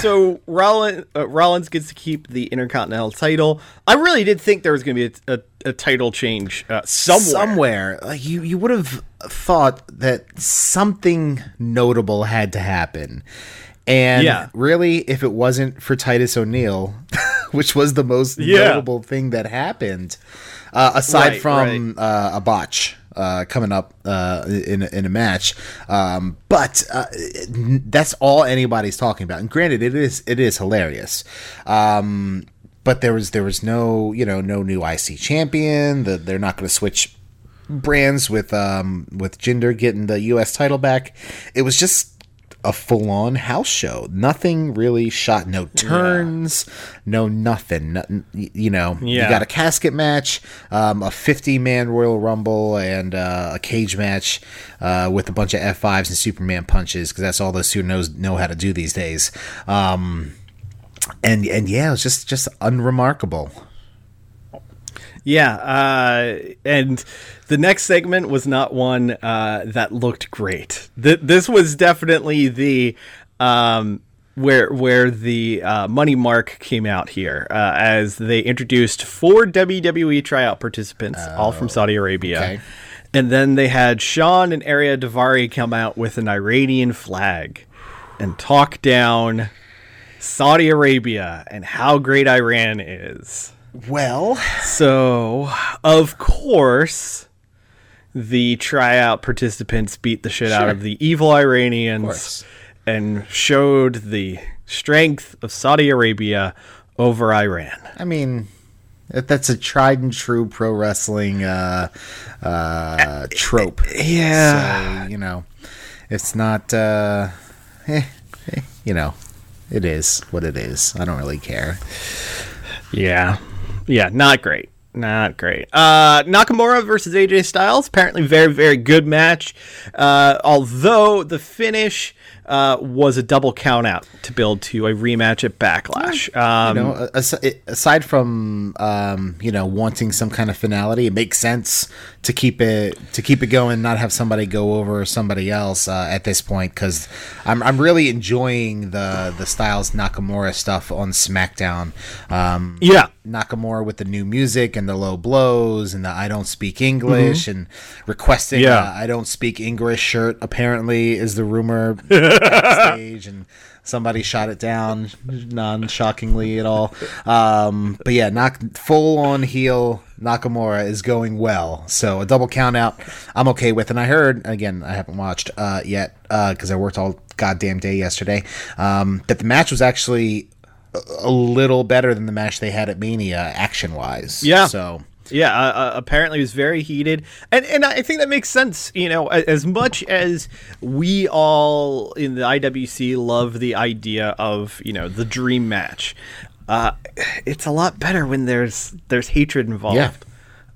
so Rollins, uh, Rollins gets to keep the Intercontinental title. I really did think there was going to be a, a, a title change uh, somewhere. somewhere like you you would have thought that something notable had to happen and Yeah. really if it wasn't for titus O'Neil, which was the most Yeah. notable thing that happened uh, aside Right, from Uh, a botch uh, coming up uh, in, in a match, um, but uh, that's all anybody's talking about. And granted, it is it is hilarious, um, but there was there was no you know no new IC champion. The, they're not going to switch brands with um with Jinder getting the US title back. It was just a full on house show. Nothing really shot no turns, no nothing. Y- you know, you got a casket match, um, a 50 man Royal Rumble and uh, a cage match uh, with a bunch of F5s and Superman punches because that's all those who knows know how to do these days. Um and and yeah, it was just just unremarkable. Yeah, uh, and the next segment was not one uh, that looked great. Th- this was definitely the um, where where the uh, money mark came out here uh, as they introduced four WWE tryout participants, all from Saudi Arabia. okay. And then they had Sean and Ariya Daivari come out with an Iranian flag and talk down Saudi Arabia and how great Iran is. Well, So, of course, the tryout participants beat the shit out of the evil Iranians and showed the strength of Saudi Arabia over Iran. I mean, that's a tried and true pro wrestling uh, uh, trope. Yeah. So, you know, it's not, uh, eh, eh, you know, it is what it is. I don't really care. Yeah. Yeah, not great. Not great. Uh, Nakamura versus AJ Styles. Apparently, very, very good match. Uh, although the finish uh, was a double count out to build to a rematch at Backlash. Um, you know, aside from um, you know wanting some kind of finality, it makes sense to keep it to keep it going, not have somebody go over somebody else uh, at this point. Because I'm I'm really enjoying the the Styles Nakamura stuff on SmackDown. Um, yeah. Nakamura with the new music and the low blows and the I don't speak English and requesting Mm-hmm. Yeah. a I don't speak English shirt apparently is the rumor backstage and Somebody shot it down, non-shockingly at all. Um, but yeah, knock full on heel Nakamura is going well. So a double count out, I'm okay with. And I heard again, I haven't watched uh, yet because I worked all goddamn day yesterday. Um, that the match was actually a little better than the match they had at Mania, action wise. Yeah. So Yeah, uh, uh, apparently it was very heated, and and I think that makes sense. You know, a- as much as we all in the IWC love the idea of you know the dream match, uh, it's a lot better when there's there's hatred involved. Yeah.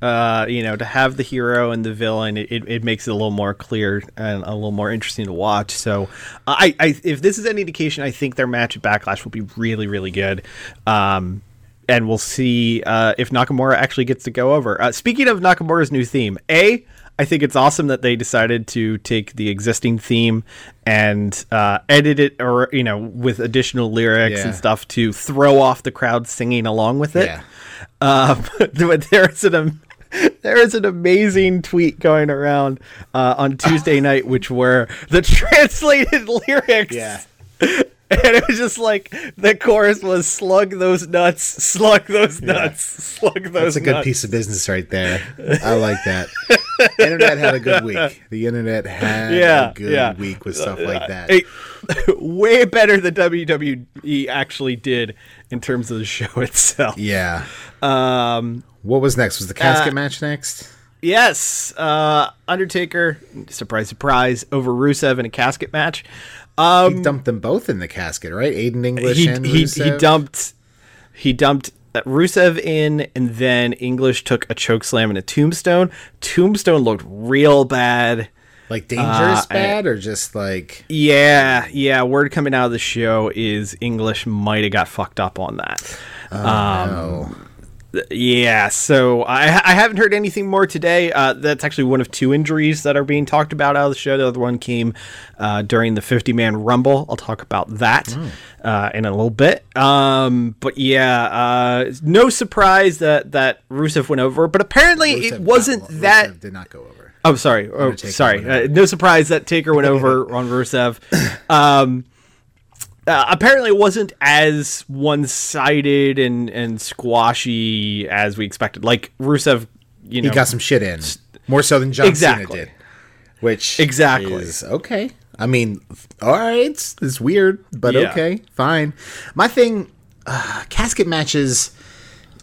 Uh, you know, to have the hero and the villain, it, it, it makes it a little more clear and a little more interesting to watch. So, I, I if this is any indication, I think their match at Backlash will be really, really good. Um, and we'll see uh, if Nakamura actually gets to go over. Uh, speaking of Nakamura's new theme, A, I think it's awesome that they decided to take the existing theme and uh, edit it, or you know, with additional lyrics Yeah. and stuff to throw off the crowd singing along with it. Yeah. Uh, but there's an there is an amazing tweet going around uh, on Tuesday night, which were the translated lyrics. Yeah. And it was just like the chorus was "slug those nuts, slug those nuts, slug those." Nuts. That's a good nuts." piece of business right there. I like that. internet had a good week. The internet had Yeah, a good yeah. week with stuff like that. Hey, way better than WWE actually did in terms of the show itself. yeah. Um, What was next? Was the casket Uh, match next? Yes, uh, Undertaker, surprise, surprise, over Rusev in a casket match. Um, he dumped them both in the casket, right? Aiden English he, and he, he dumped he dumped uh, Rusev in, and then English took a choke slam and a tombstone. Tombstone looked real bad. like dangerous uh, bad or just like Yeah, yeah. Word coming out of the show is English might have got fucked up on that. um, oh Yeah, so I, I haven't heard anything more today. Uh, that's actually one of two injuries that are being talked about out of the show. The other one came uh, during the 50 man Rumble. I'll talk about that Hmm. uh, in a little bit. Um, but yeah, uh, no surprise that, that Rusev went over, but apparently Rusev it wasn't Rusev that. did not go over. Oh, sorry. Oh, sorry. Uh, no surprise that Taker went over on Rusev. Um, uh, apparently, it wasn't as one-sided and and squashy as we expected. Like Rusev, you know, He got some shit in. More so than John Exactly. Cena did. Which Exactly. is okay. I mean, all right, it's, it's weird, but Yeah. okay, fine. My thing, uh, casket matches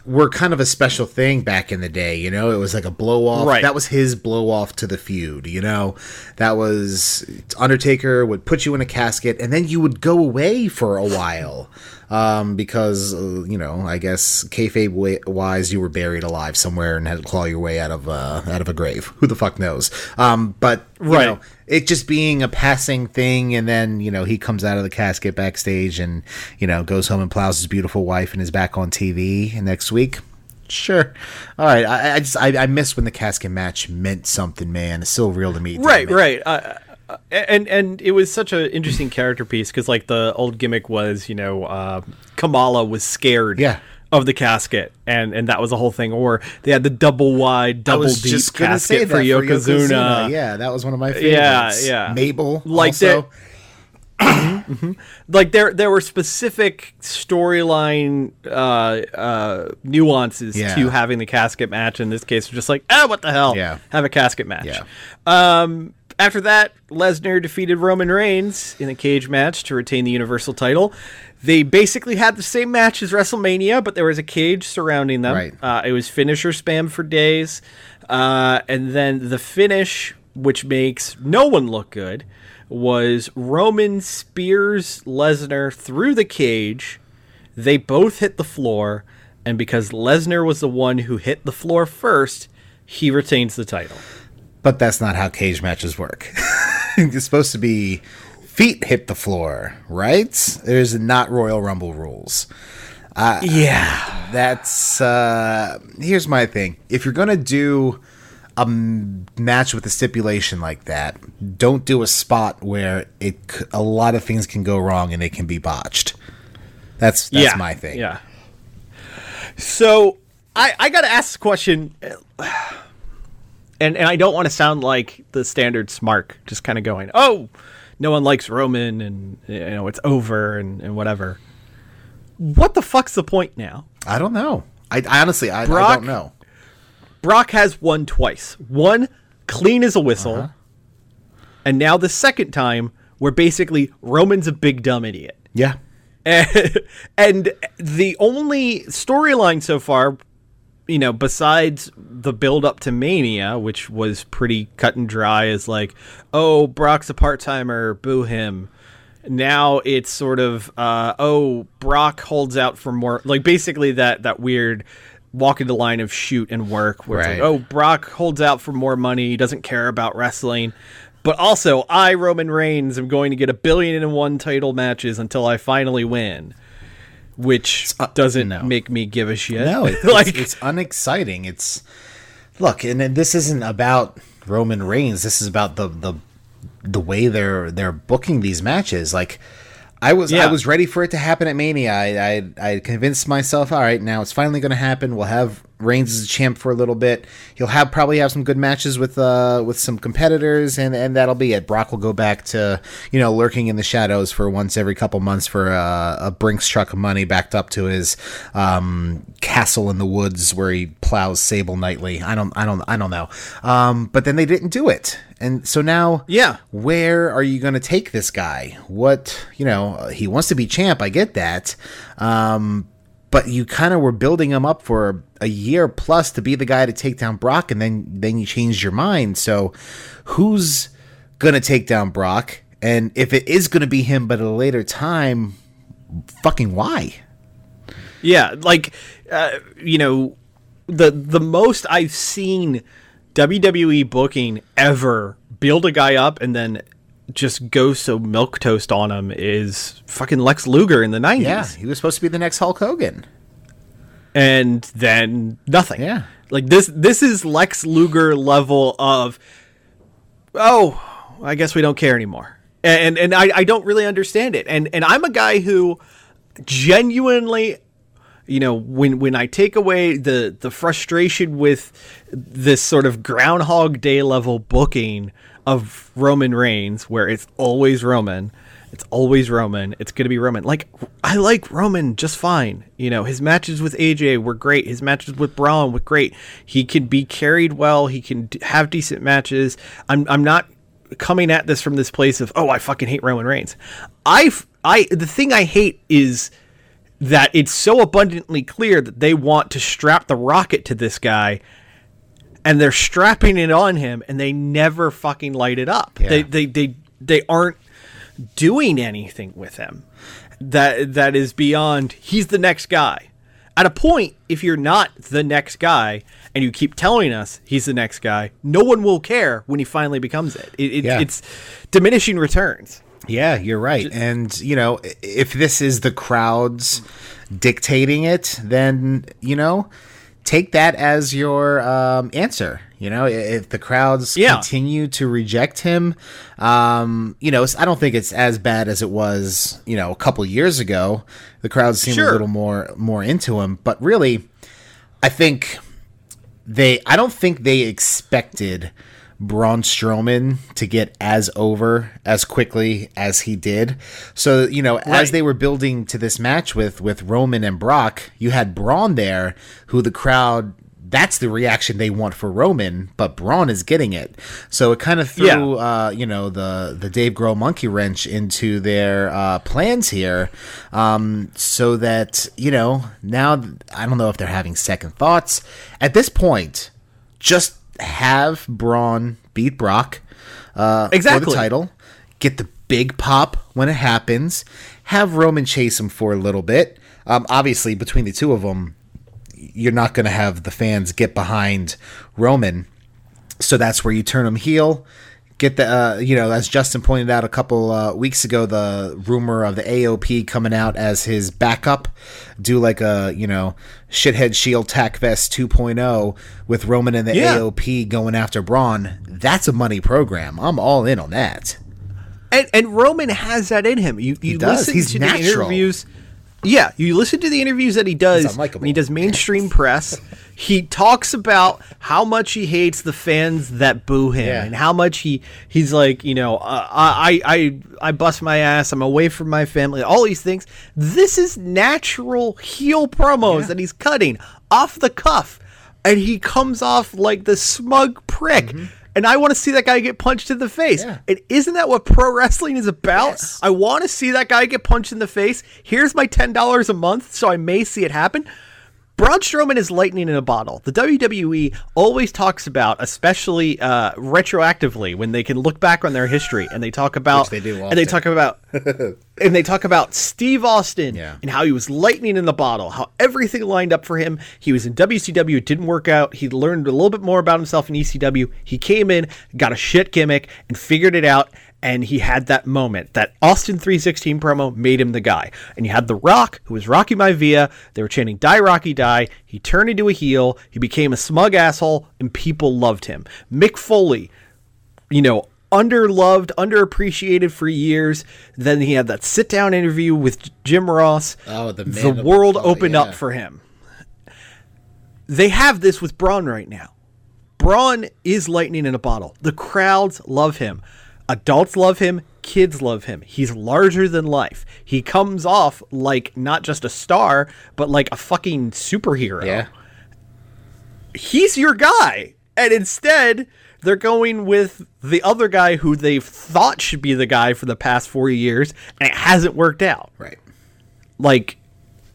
were kind of a special thing back in the day. You know, it was like a blow off. Right. That was his blow off to the feud. You know, that was Undertaker would put you in a casket, and then you would go away for a while. Um, because uh, you know, I guess kayfabe wise, you were buried alive somewhere and had to claw your way out of uh, out of a grave. Who the fuck knows? Um, but you Right. know, it just being a passing thing and then you know he comes out of the casket backstage and you know goes home and plows his beautiful wife and is back on tv next week sure all right i, I just I, I miss when the casket match meant something man it's still real to me right, right. Uh, and and it was such an interesting character piece because like the old gimmick was, you know, uh, Kamala was scared. Yeah. Of the casket, and and that was the whole thing. Or they had the double wide, double deep just gonna casket for Yokozuna. Yeah, that was one of my favorites. yeah. yeah. Mabel, Like also. like there there were specific storyline uh, uh, nuances Yeah. to having the casket match. In this case, we're just like, ah, what the hell? Yeah. have a casket match. Yeah. Um, after that, Lesnar defeated Roman Reigns in a cage match to retain the Universal title. They basically had the same match as WrestleMania, but there was a cage surrounding them. Right. Uh, it was finisher spam for days. Uh, and then the finish, which makes no one look good, was Roman spears Lesnar through the cage. They both hit the floor. And because Lesnar was the one who hit the floor first, he retains the title. But that's not how cage matches work. it's supposed to be feet hit the floor, right? There's not Royal Rumble rules. Uh, Yeah. That's uh here's my thing. If you're going to do a m- match with a stipulation like that, don't do a spot where it c- a lot of things can go wrong and it can be botched. That's that's yeah. my thing. Yeah. So I I gotta ask this question, and and I don't want to sound like the standard smart, just kind of going, oh, no one likes Roman, and you know it's over, and, and whatever. What the fuck's the point now? I don't know. I, I honestly, I, I don't know. Brock has won twice. One clean as a whistle, Uh-huh. and now the second time where basically Roman's a big dumb idiot. Yeah. and the only storyline so far, you know, besides the build up to Mania, which was pretty cut and dry, is like, oh, Brock's a part timer, boo him. Now it's sort of, uh, oh, Brock holds out for more, like basically that that weird walking the line of shoot and work, where it's Right. like, oh, Brock holds out for more money, he doesn't care about wrestling. But also, I, Roman Reigns, am going to get a billion and one title matches until I finally win which uh, doesn't no. make me give a shit. No, it, like it's, it's unexciting. It's look, and then this isn't about Roman Reigns. This is about the the the way they're they're booking these matches. Like I was Yeah. I was ready for it to happen at Mania. I I, I convinced myself, all right, now it's finally going to happen. We'll have Reigns is a champ for a little bit. He'll have probably have some good matches with uh with some competitors, and and that'll be it. Brock will go back to you know lurking in the shadows for once every couple months for uh, a Brinks truck of money backed up to his um, castle in the woods where he plows Sable nightly. I don't I don't I don't know. Um, but then they didn't do it, and so now Yeah. where are you going to take this guy? What, you know, he wants to be champ. I get that. Um, but you kind of were building him up for a year plus to be the guy to take down Brock, and then then you changed your mind. So, who's to take down Brock? And if it is to be him, but at a later time, fucking why? yeah, like uh, you know, the the most I've seen WWE booking ever build a guy up and then just go so milk toast on him is fucking Lex Luger in the nineties. Yeah, he was supposed to be the next Hulk Hogan. and then nothing. Yeah. Like this this is Lex Luger level of oh, I guess we don't care anymore. And and I, I don't really understand it. And and I'm a guy who genuinely you know, when when I take away the the frustration with this sort of groundhog day level booking of Roman Reigns where it's always Roman, it's always Roman, it's going to be Roman. Like I like Roman just fine. You know, his matches with AJ were great. His matches with Braun were great. He can be carried well, he can have decent matches. I'm I'm not coming at this from this place of, "Oh, I fucking hate Roman Reigns." I I the thing I hate is that it's so abundantly clear that they want to strap the rocket to this guy and they're strapping it on him and they never fucking light it up. Yeah. They, they they they aren't doing anything with him that that is beyond he's the next guy. At a point, if you're not the next guy and you keep telling us he's the next guy, no one will care when he finally becomes it. it, it Yeah. It's diminishing returns. Yeah, you're right. And, you know, if this is the crowds dictating it, then, you know, take that as your um, answer. You know, if the crowds Yeah. continue to reject him, um, you know, I don't think it's as bad as it was, you know, a couple years ago. The crowds seem a little more more into him, but really, I think they I don't think they expected Braun Strowman to get as over as quickly as he did. So, you know, as they were building to this match with with Roman and Brock, you had Braun there who the crowd that's the reaction they want for Roman, but Braun is getting it. So it kind of threw, Yeah. uh, you know, the the Dave Grohl monkey wrench into their uh, plans here, um, so that you know now I don't know if they're having second thoughts at this point. Just have Braun beat Brock uh, for Exactly. the title, get the big pop when it happens, have Roman chase him for a little bit. Um, obviously, between the two of them, you're not going to have the fans get behind Roman. So that's where you turn him heel. Get the, uh, you know, as Justin pointed out a couple uh, weeks ago, the rumor of the AOP coming out as his backup. Do like a, you know, shithead shield tack vest 2.0 with Roman and the Yeah. AOP going after Braun. That's a money program. I'm all in on that. And, and Roman has that in him. You you does. listen He's to natural. the interviews. Yeah, you listen to the interviews that he does when he does mainstream press. He talks about how much he hates the fans that boo him, Yeah. and how much he he's like, you know, uh, I I I bust my ass. I'm away from my family. All these things. This is natural heel promos that he's cutting off the cuff, and he comes off like the smug prick. And I want to see that guy get punched in the face. Yeah. And isn't that what pro wrestling is about? Yes. I want to see that guy get punched in the face. Here's my ten dollars a month, so I may see it happen. Braun Strowman is lightning in a bottle. The WWE always talks about, especially uh, retroactively, when they can look back on their history and they talk about, Which they do and they talk about, and they talk about Steve Austin Yeah. and how he was lightning in the bottle, how everything lined up for him. He was in WCW, it didn't work out. He learned a little bit more about himself in ECW. He came in, got a shit gimmick, and figured it out. And he had that moment. That Austin 316 promo made him the guy. And you had The Rock, who was Rocky Maivia. They were chanting "Die Rocky Die." He turned into a heel. He became a smug asshole, and people loved him. Mick Foley, you know, underloved, underappreciated for years. Then he had that sit down interview with Jim Ross. Oh, the the world oh, opened yeah. up for him. They have this with Braun right now. Braun is lightning in a bottle. The crowds love him. Adults love him. Kids love him. He's larger than life. He comes off like not just a star, but like a fucking superhero Yeah. he's your guy. And instead, they're going with the other guy who they've thought should be the guy for the past four years, and it hasn't worked out. Right. Like,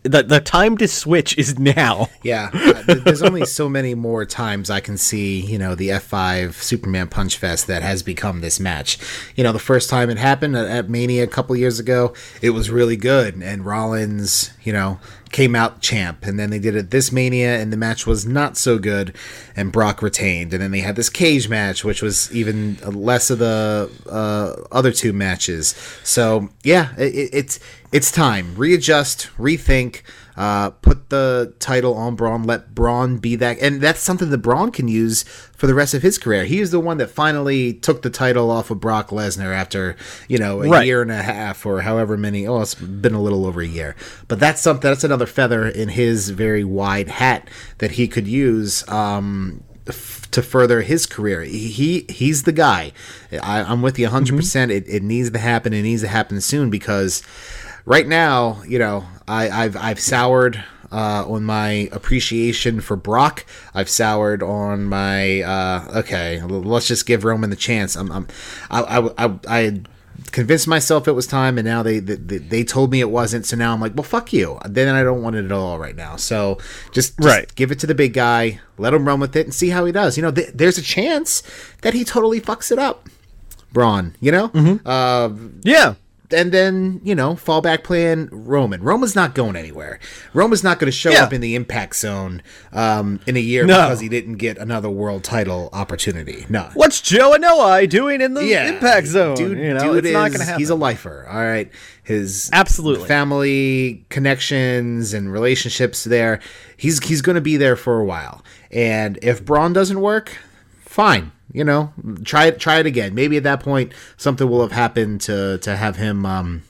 the, the time to switch is now. Yeah, uh, there's only so many more times I can see, you know, the F5 Superman Punch Fest that has become this match. You know, the first time it happened at, at Mania a couple years ago, it was really good, and Rollins, you know, came out champ, and then they did it this Mania, and the match was not so good, and Brock retained, and then they had this cage match, which was even less of the uh, other two matches. So yeah, it, it- it's it's time readjust, rethink. Uh, put the title on Braun. Let Braun be that, and that's something that Braun can use for the rest of his career. He is the one that finally took the title off of Brock Lesnar after you know a Right. year and a half or however many. Oh, it's been a little over a year, but that's something. That's another feather in his very wide hat that he could use. Um, f- to further his career, he, he he's the guy. I, I'm with you 100. percent It it needs to happen. It needs to happen soon because right now, you know, I, I've I've soured uh, on my appreciation for Brock. I've soured on my uh, okay. Let's just give Roman the chance. I'm, I'm I, I, I, I convinced myself it was time, and now they, they they told me it wasn't. So now I'm like, well, fuck you. Then I don't want it at all right now. So just, just Right. give it to the big guy. Let him run with it and see how he does. You know, th- there's a chance that he totally fucks it up. Braun, you know, uh, Yeah. And then you know fallback plan Roman. Roman's not going anywhere. Roman's not going to show Yeah. up in the impact zone um, in a year No. because he didn't get another world title opportunity. No. What's Joe and Anoa'i doing in the Yeah, impact zone? Dude, you know, dude it's not going to happen. He's a lifer. All right, his Absolutely. family connections and relationships there. He's he's going to be there for a while. And if Braun doesn't work, fine. You know, try it. Try it again. Maybe at that point something will have happened to to have him. Um,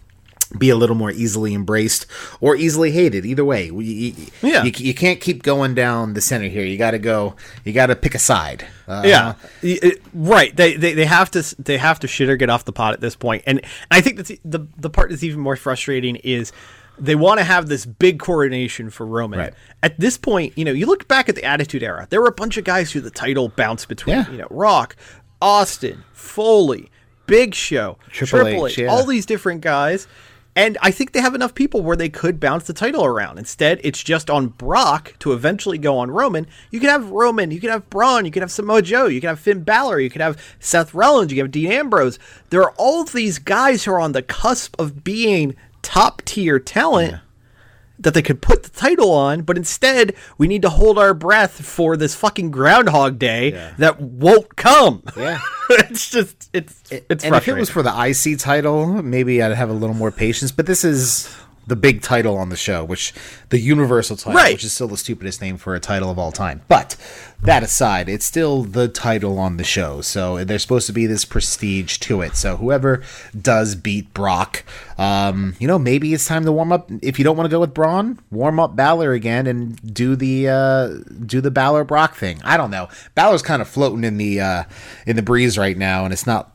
be a little more easily embraced or easily hated. Either way, you, you, Yeah. you, you can't keep going down the center here. You got to go. You got to pick a side. Uh, yeah, it- right. They, they they have to they have to shit or get off the pot at this point. and I think that's the the part that's even more frustrating is they want to have this big coronation for Roman. Right. At this point, you know, you look back at the Attitude Era, there were a bunch of guys who the title bounced between. Yeah. You know, Rock, Austin, Foley, Big Show, Triple Triple, H, H, yeah. all these different guys. And I think they have enough people where they could bounce the title around. Instead, it's just on Brock to eventually go on Roman. You could have Roman, you could have Braun, you could have Samoa Joe, you could have Finn Balor, you could have Seth Rollins, you could have Dean Ambrose. There are all these guys who are on the cusp of being top tier talent that they could put the title on, but instead we need to hold our breath for this fucking Groundhog Day that won't come. Yeah. it's just it's it's and if it was for the IC title, maybe I'd have a little more patience. But this is the big title on the show, which the Universal title, Right. which is still the stupidest name for a title of all time. But that aside, it's still the title on the show, so there's supposed to be this prestige to it. So whoever does beat Brock, um, you know, maybe it's time to warm up. If you don't want to go with Braun, warm up Balor again and do the uh, do the Balor Brock thing. I don't know. Balor's kind of floating in the uh, in the breeze right now, and it's not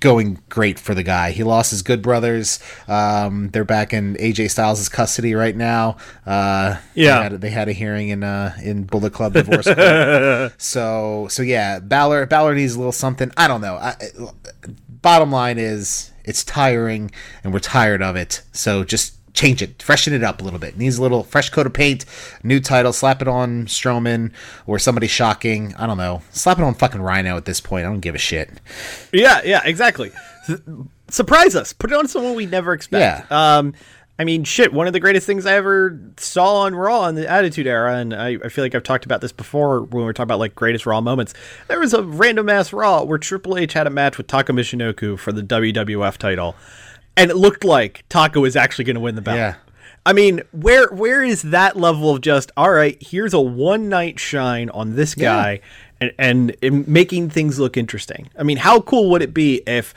going great for the guy. He lost his good brothers. Um, they're back in AJ Styles' custody right now. Uh, Yeah. they had, they had a hearing in uh, in Bullet Club divorce. court. so so yeah, Balor Balor needs a little something. I don't know. I, bottom line is it's tiring, and we're tired of it. So just. Change it, freshen it up a little bit. Needs a little fresh coat of paint, new title, slap it on Strowman or somebody shocking. I don't know. Slap it on fucking Rhino at this point. I don't give a shit. Yeah, yeah, exactly. Surprise us. Put it on someone we never expect. Yeah. Um, I mean, shit. One of the greatest things I ever saw on Raw in the Attitude Era, and I, I feel like I've talked about this before when we were talking about like greatest Raw moments. There was a random ass Raw where Triple H had a match with Taka Michinoku for the WWF title, and it looked like Taco was actually going to win the belt. Yeah. I mean, where where is that level of just all right? Here's a one night shine on this guy, and, and and making things look interesting. I mean, how cool would it be if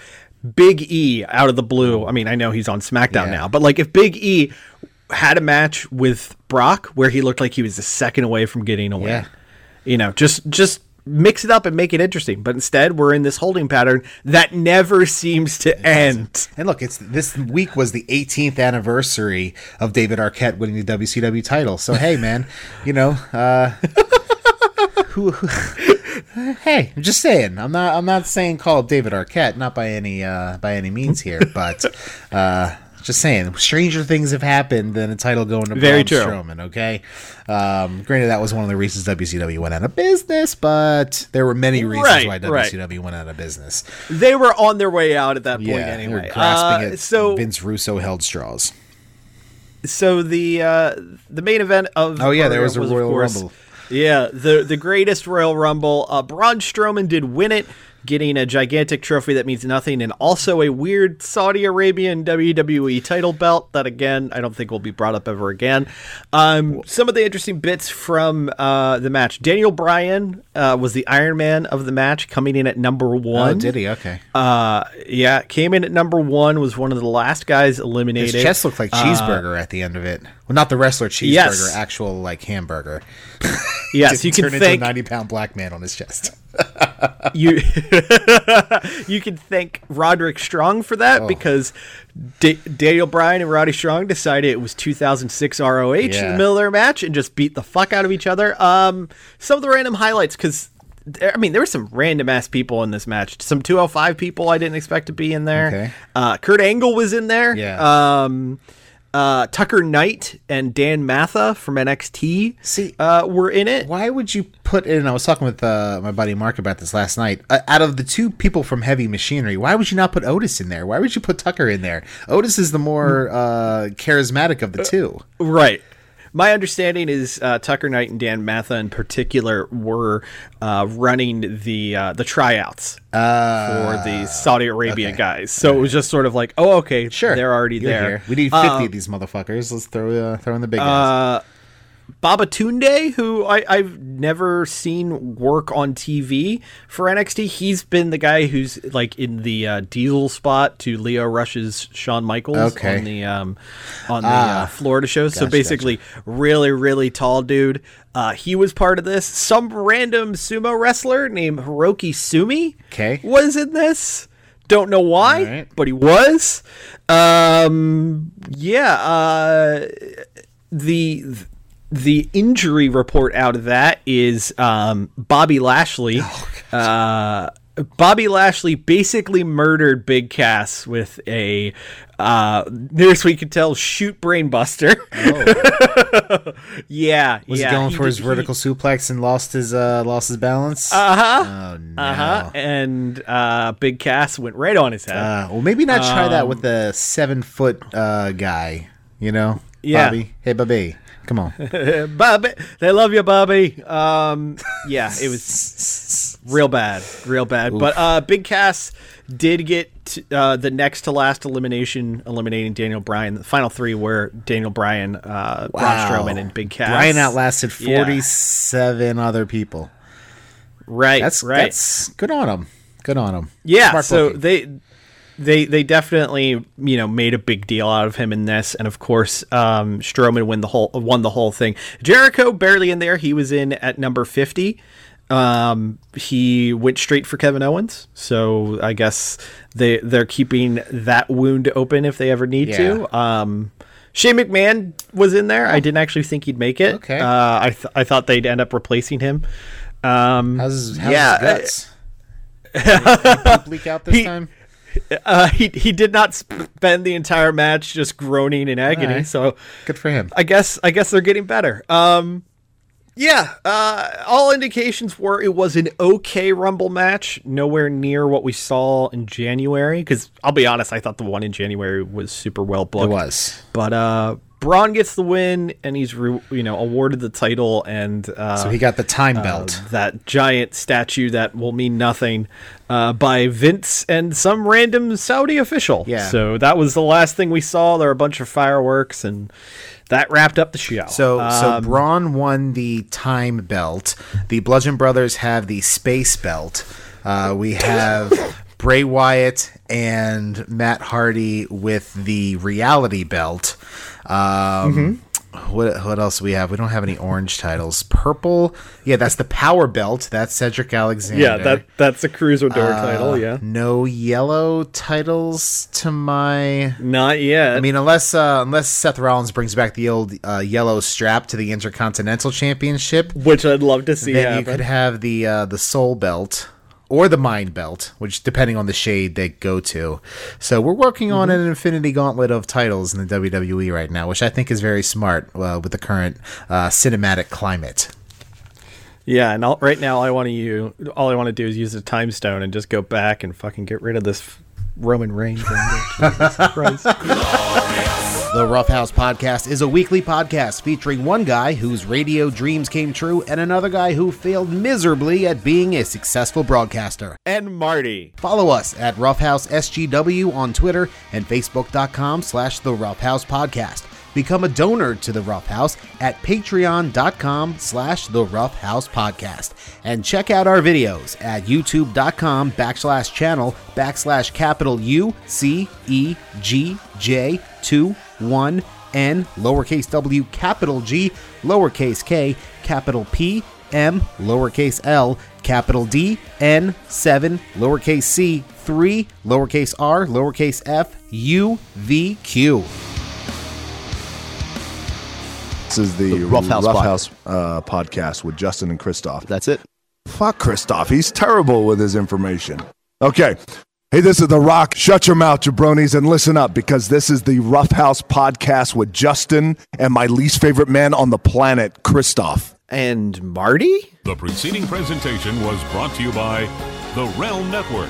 Big E out of the blue? I mean, I know he's on SmackDown Yeah. now, but like if Big E had a match with Brock where he looked like he was a second away from getting a win, Yeah. you know, just just mix it up and make it interesting. But instead, we're in this holding pattern that never seems to end. And look, it's this week was the 18th anniversary of David Arquette winning the WCW title. So hey, man, you know, uh, who, who- hey, I'm just saying. I'm not. I'm not saying call David Arquette, not by any uh, by any means here, but uh, just saying. Stranger things have happened than a title going to Very Braun true. Strowman. Okay. Um, granted, that was one of the reasons WCW went out of business, but there were many reasons Right, why right. WCW went out of business. They were on their way out at that point Yeah, they anyway. were grasping Uh, at so Vince Russo held straws. so the uh, the main event of Oh, yeah, there was a Royal Rumble. Yeah, the the greatest Royal Rumble. Uh, Braun Strowman did win it, getting a gigantic trophy that means nothing, and also a weird Saudi Arabian WWE title belt that again I don't think will be brought up ever again. Um, some of the interesting bits from uh, the match: Daniel Bryan uh, was the Iron Man of the match, coming in at number one. Oh, did he? Okay. Uh, yeah, came in at number one. Was one of the last guys eliminated. His chest looked like cheeseburger at the end of it. Well, not the wrestler cheeseburger, Yes. actual like hamburger. Yes, you can turn thank into a ninety-pound black man on his chest. you you can thank Roderick Strong for Oh. that because Da- Daniel Bryan and Roddy Strong decided it was 2006 ROH in the middle of their match and just beat the fuck out of each other. Um, some of the random highlights because. I mean, there were some random ass people in this match. Some 205 people I didn't expect to be in there. Okay. Uh, Kurt Angle was in there. Yeah. Um, uh, Tucker Knight and Dan Matha from NXT See- uh, were in it. Why would you put in? I was talking with uh, my buddy Mark about this last night. Uh, out of the two people from Heavy Machinery, why would you not put Otis in there? Why would you put Tucker in there? Otis is the more uh, charismatic of the two. Right. My understanding is uh, Tucker Knight and Dan Matha in particular were uh, running the uh, the tryouts for the Saudi Arabia okay. guys. So it was just sort of like, oh, okay, Sure, they're already You're there. here. We need fifty Um, of these motherfuckers. Let's throw uh, throw in the big guys. Babatunde, who I, I've never seen work on TV for NXT, he's been the guy who's like in the uh, Diesel spot to Lio Rush's Shawn Michaels Okay. on the um, on the uh, Florida show. so gotcha, basically, really, really tall dude. Uh, he was part of this. Some random sumo wrestler named Hiroki Sumi Okay. was in this. Don't know why, Alright. but he was. Um, yeah. Uh, the the injury report out of that is um, Bobby Lashley. uh, Bobby Lashley basically murdered Big Cass with a uh, nearest we could tell shoot brainbuster. yeah, Was yeah. he going for his vertical suplex and lost his uh, lost his balance? Uh huh. Oh no. Uh-huh. And uh, Big Cass went right on his head. Uh, well, maybe not try that with the seven foot uh, guy. You know, Yeah. Bobby. Hey, Bobby, Come on. Bobby, they love you, Bobby. Um, yeah, it was real bad, real bad. But uh, Big Cass did get uh, the next to last elimination, eliminating Daniel Bryan. The final three were Daniel Bryan, uh, Braun Strowman, and Big Cass. Bryan outlasted Yeah. 47 other people. Right, That's right. that's good on him. Good on him. Yeah, Smart so booking. they they they definitely you know made a big deal out of him in this, and of course um, Strowman win the whole won the whole thing. Jericho barely in there; he was in at number fifty. Um, he went straight for Kevin Owens, so I guess they they're keeping that wound open if they ever need to. Um, Shane McMahon was in there. I didn't actually think he'd make it. Okay. uh, I th- I thought they'd end up replacing him. Um, How's, how's yeah, his guts? Poop leak out this He- time? Uh, he he did not spend the entire match just groaning in agony. Alright. So Good for him. I guess I guess they're getting better. Um, yeah. Uh, all indications were it was an okay Rumble match, nowhere near what we saw in January. Because I'll be honest, I thought the one in January was super well booked. It was. but uh, Braun gets the win, and he's re- you know awarded the title, and uh, So he got the time belt. that giant statue that will mean nothing uh, by Vince and some random Saudi official. Yeah. So that was the last thing we saw. There were a bunch of fireworks, and that wrapped up the show. So so Um, Braun won the time belt. The Bludgeon Brothers have the space belt. Uh, we have Bray Wyatt and Matt Hardy with the reality belt. Um, What what else do we have? We don't have any orange titles. Purple, yeah, that's the power belt. That's Cedric Alexander. yeah, that that's a cruiser door Uh, title. Yeah. No yellow titles to my Not yet. I mean, unless uh, unless Seth Rollins brings back the old uh, yellow strap to the Intercontinental Championship, which I'd love to see then you could have the uh, the Soul Belt or the Mind Belt, which depending on the shade they go to. So we're working on Mm-hmm. an infinity gauntlet of titles in the WWE right now, which I think is very smart uh, with the current uh, cinematic climate. Yeah, and all, right now I want to you. All I want to do is use a time stone and just go back and fucking get rid of this Roman Reigns. Jesus Christ. The Roughhouse Podcast is a weekly podcast featuring one guy whose radio dreams came true and another guy who failed miserably at being a successful broadcaster. and Marty. Follow us at Roughhouse SGW on Twitter and Facebook.com slash The Roughhouse Podcast. Become a donor to The Roughhouse at Patreon.com slash The Roughhouse Podcast. And check out our videos at YouTube.com backslash channel backslash capital U C E G J 2 1 N lowercase w capital G lowercase k capital P M lowercase l capital D N 7 lowercase c 3 lowercase r lowercase f U V Q. This is the, The Rough House House uh, podcast with Justin and Christoff. That's it. Fuck Christoff. He's terrible with his information. Okay. Hey, this is The Rock. Shut your mouth, jabronis, and listen up because this is the Rough House podcast with Justin and my least favorite man on the planet, Christoff. And Marty? The preceding presentation was brought to you by the Realm Network.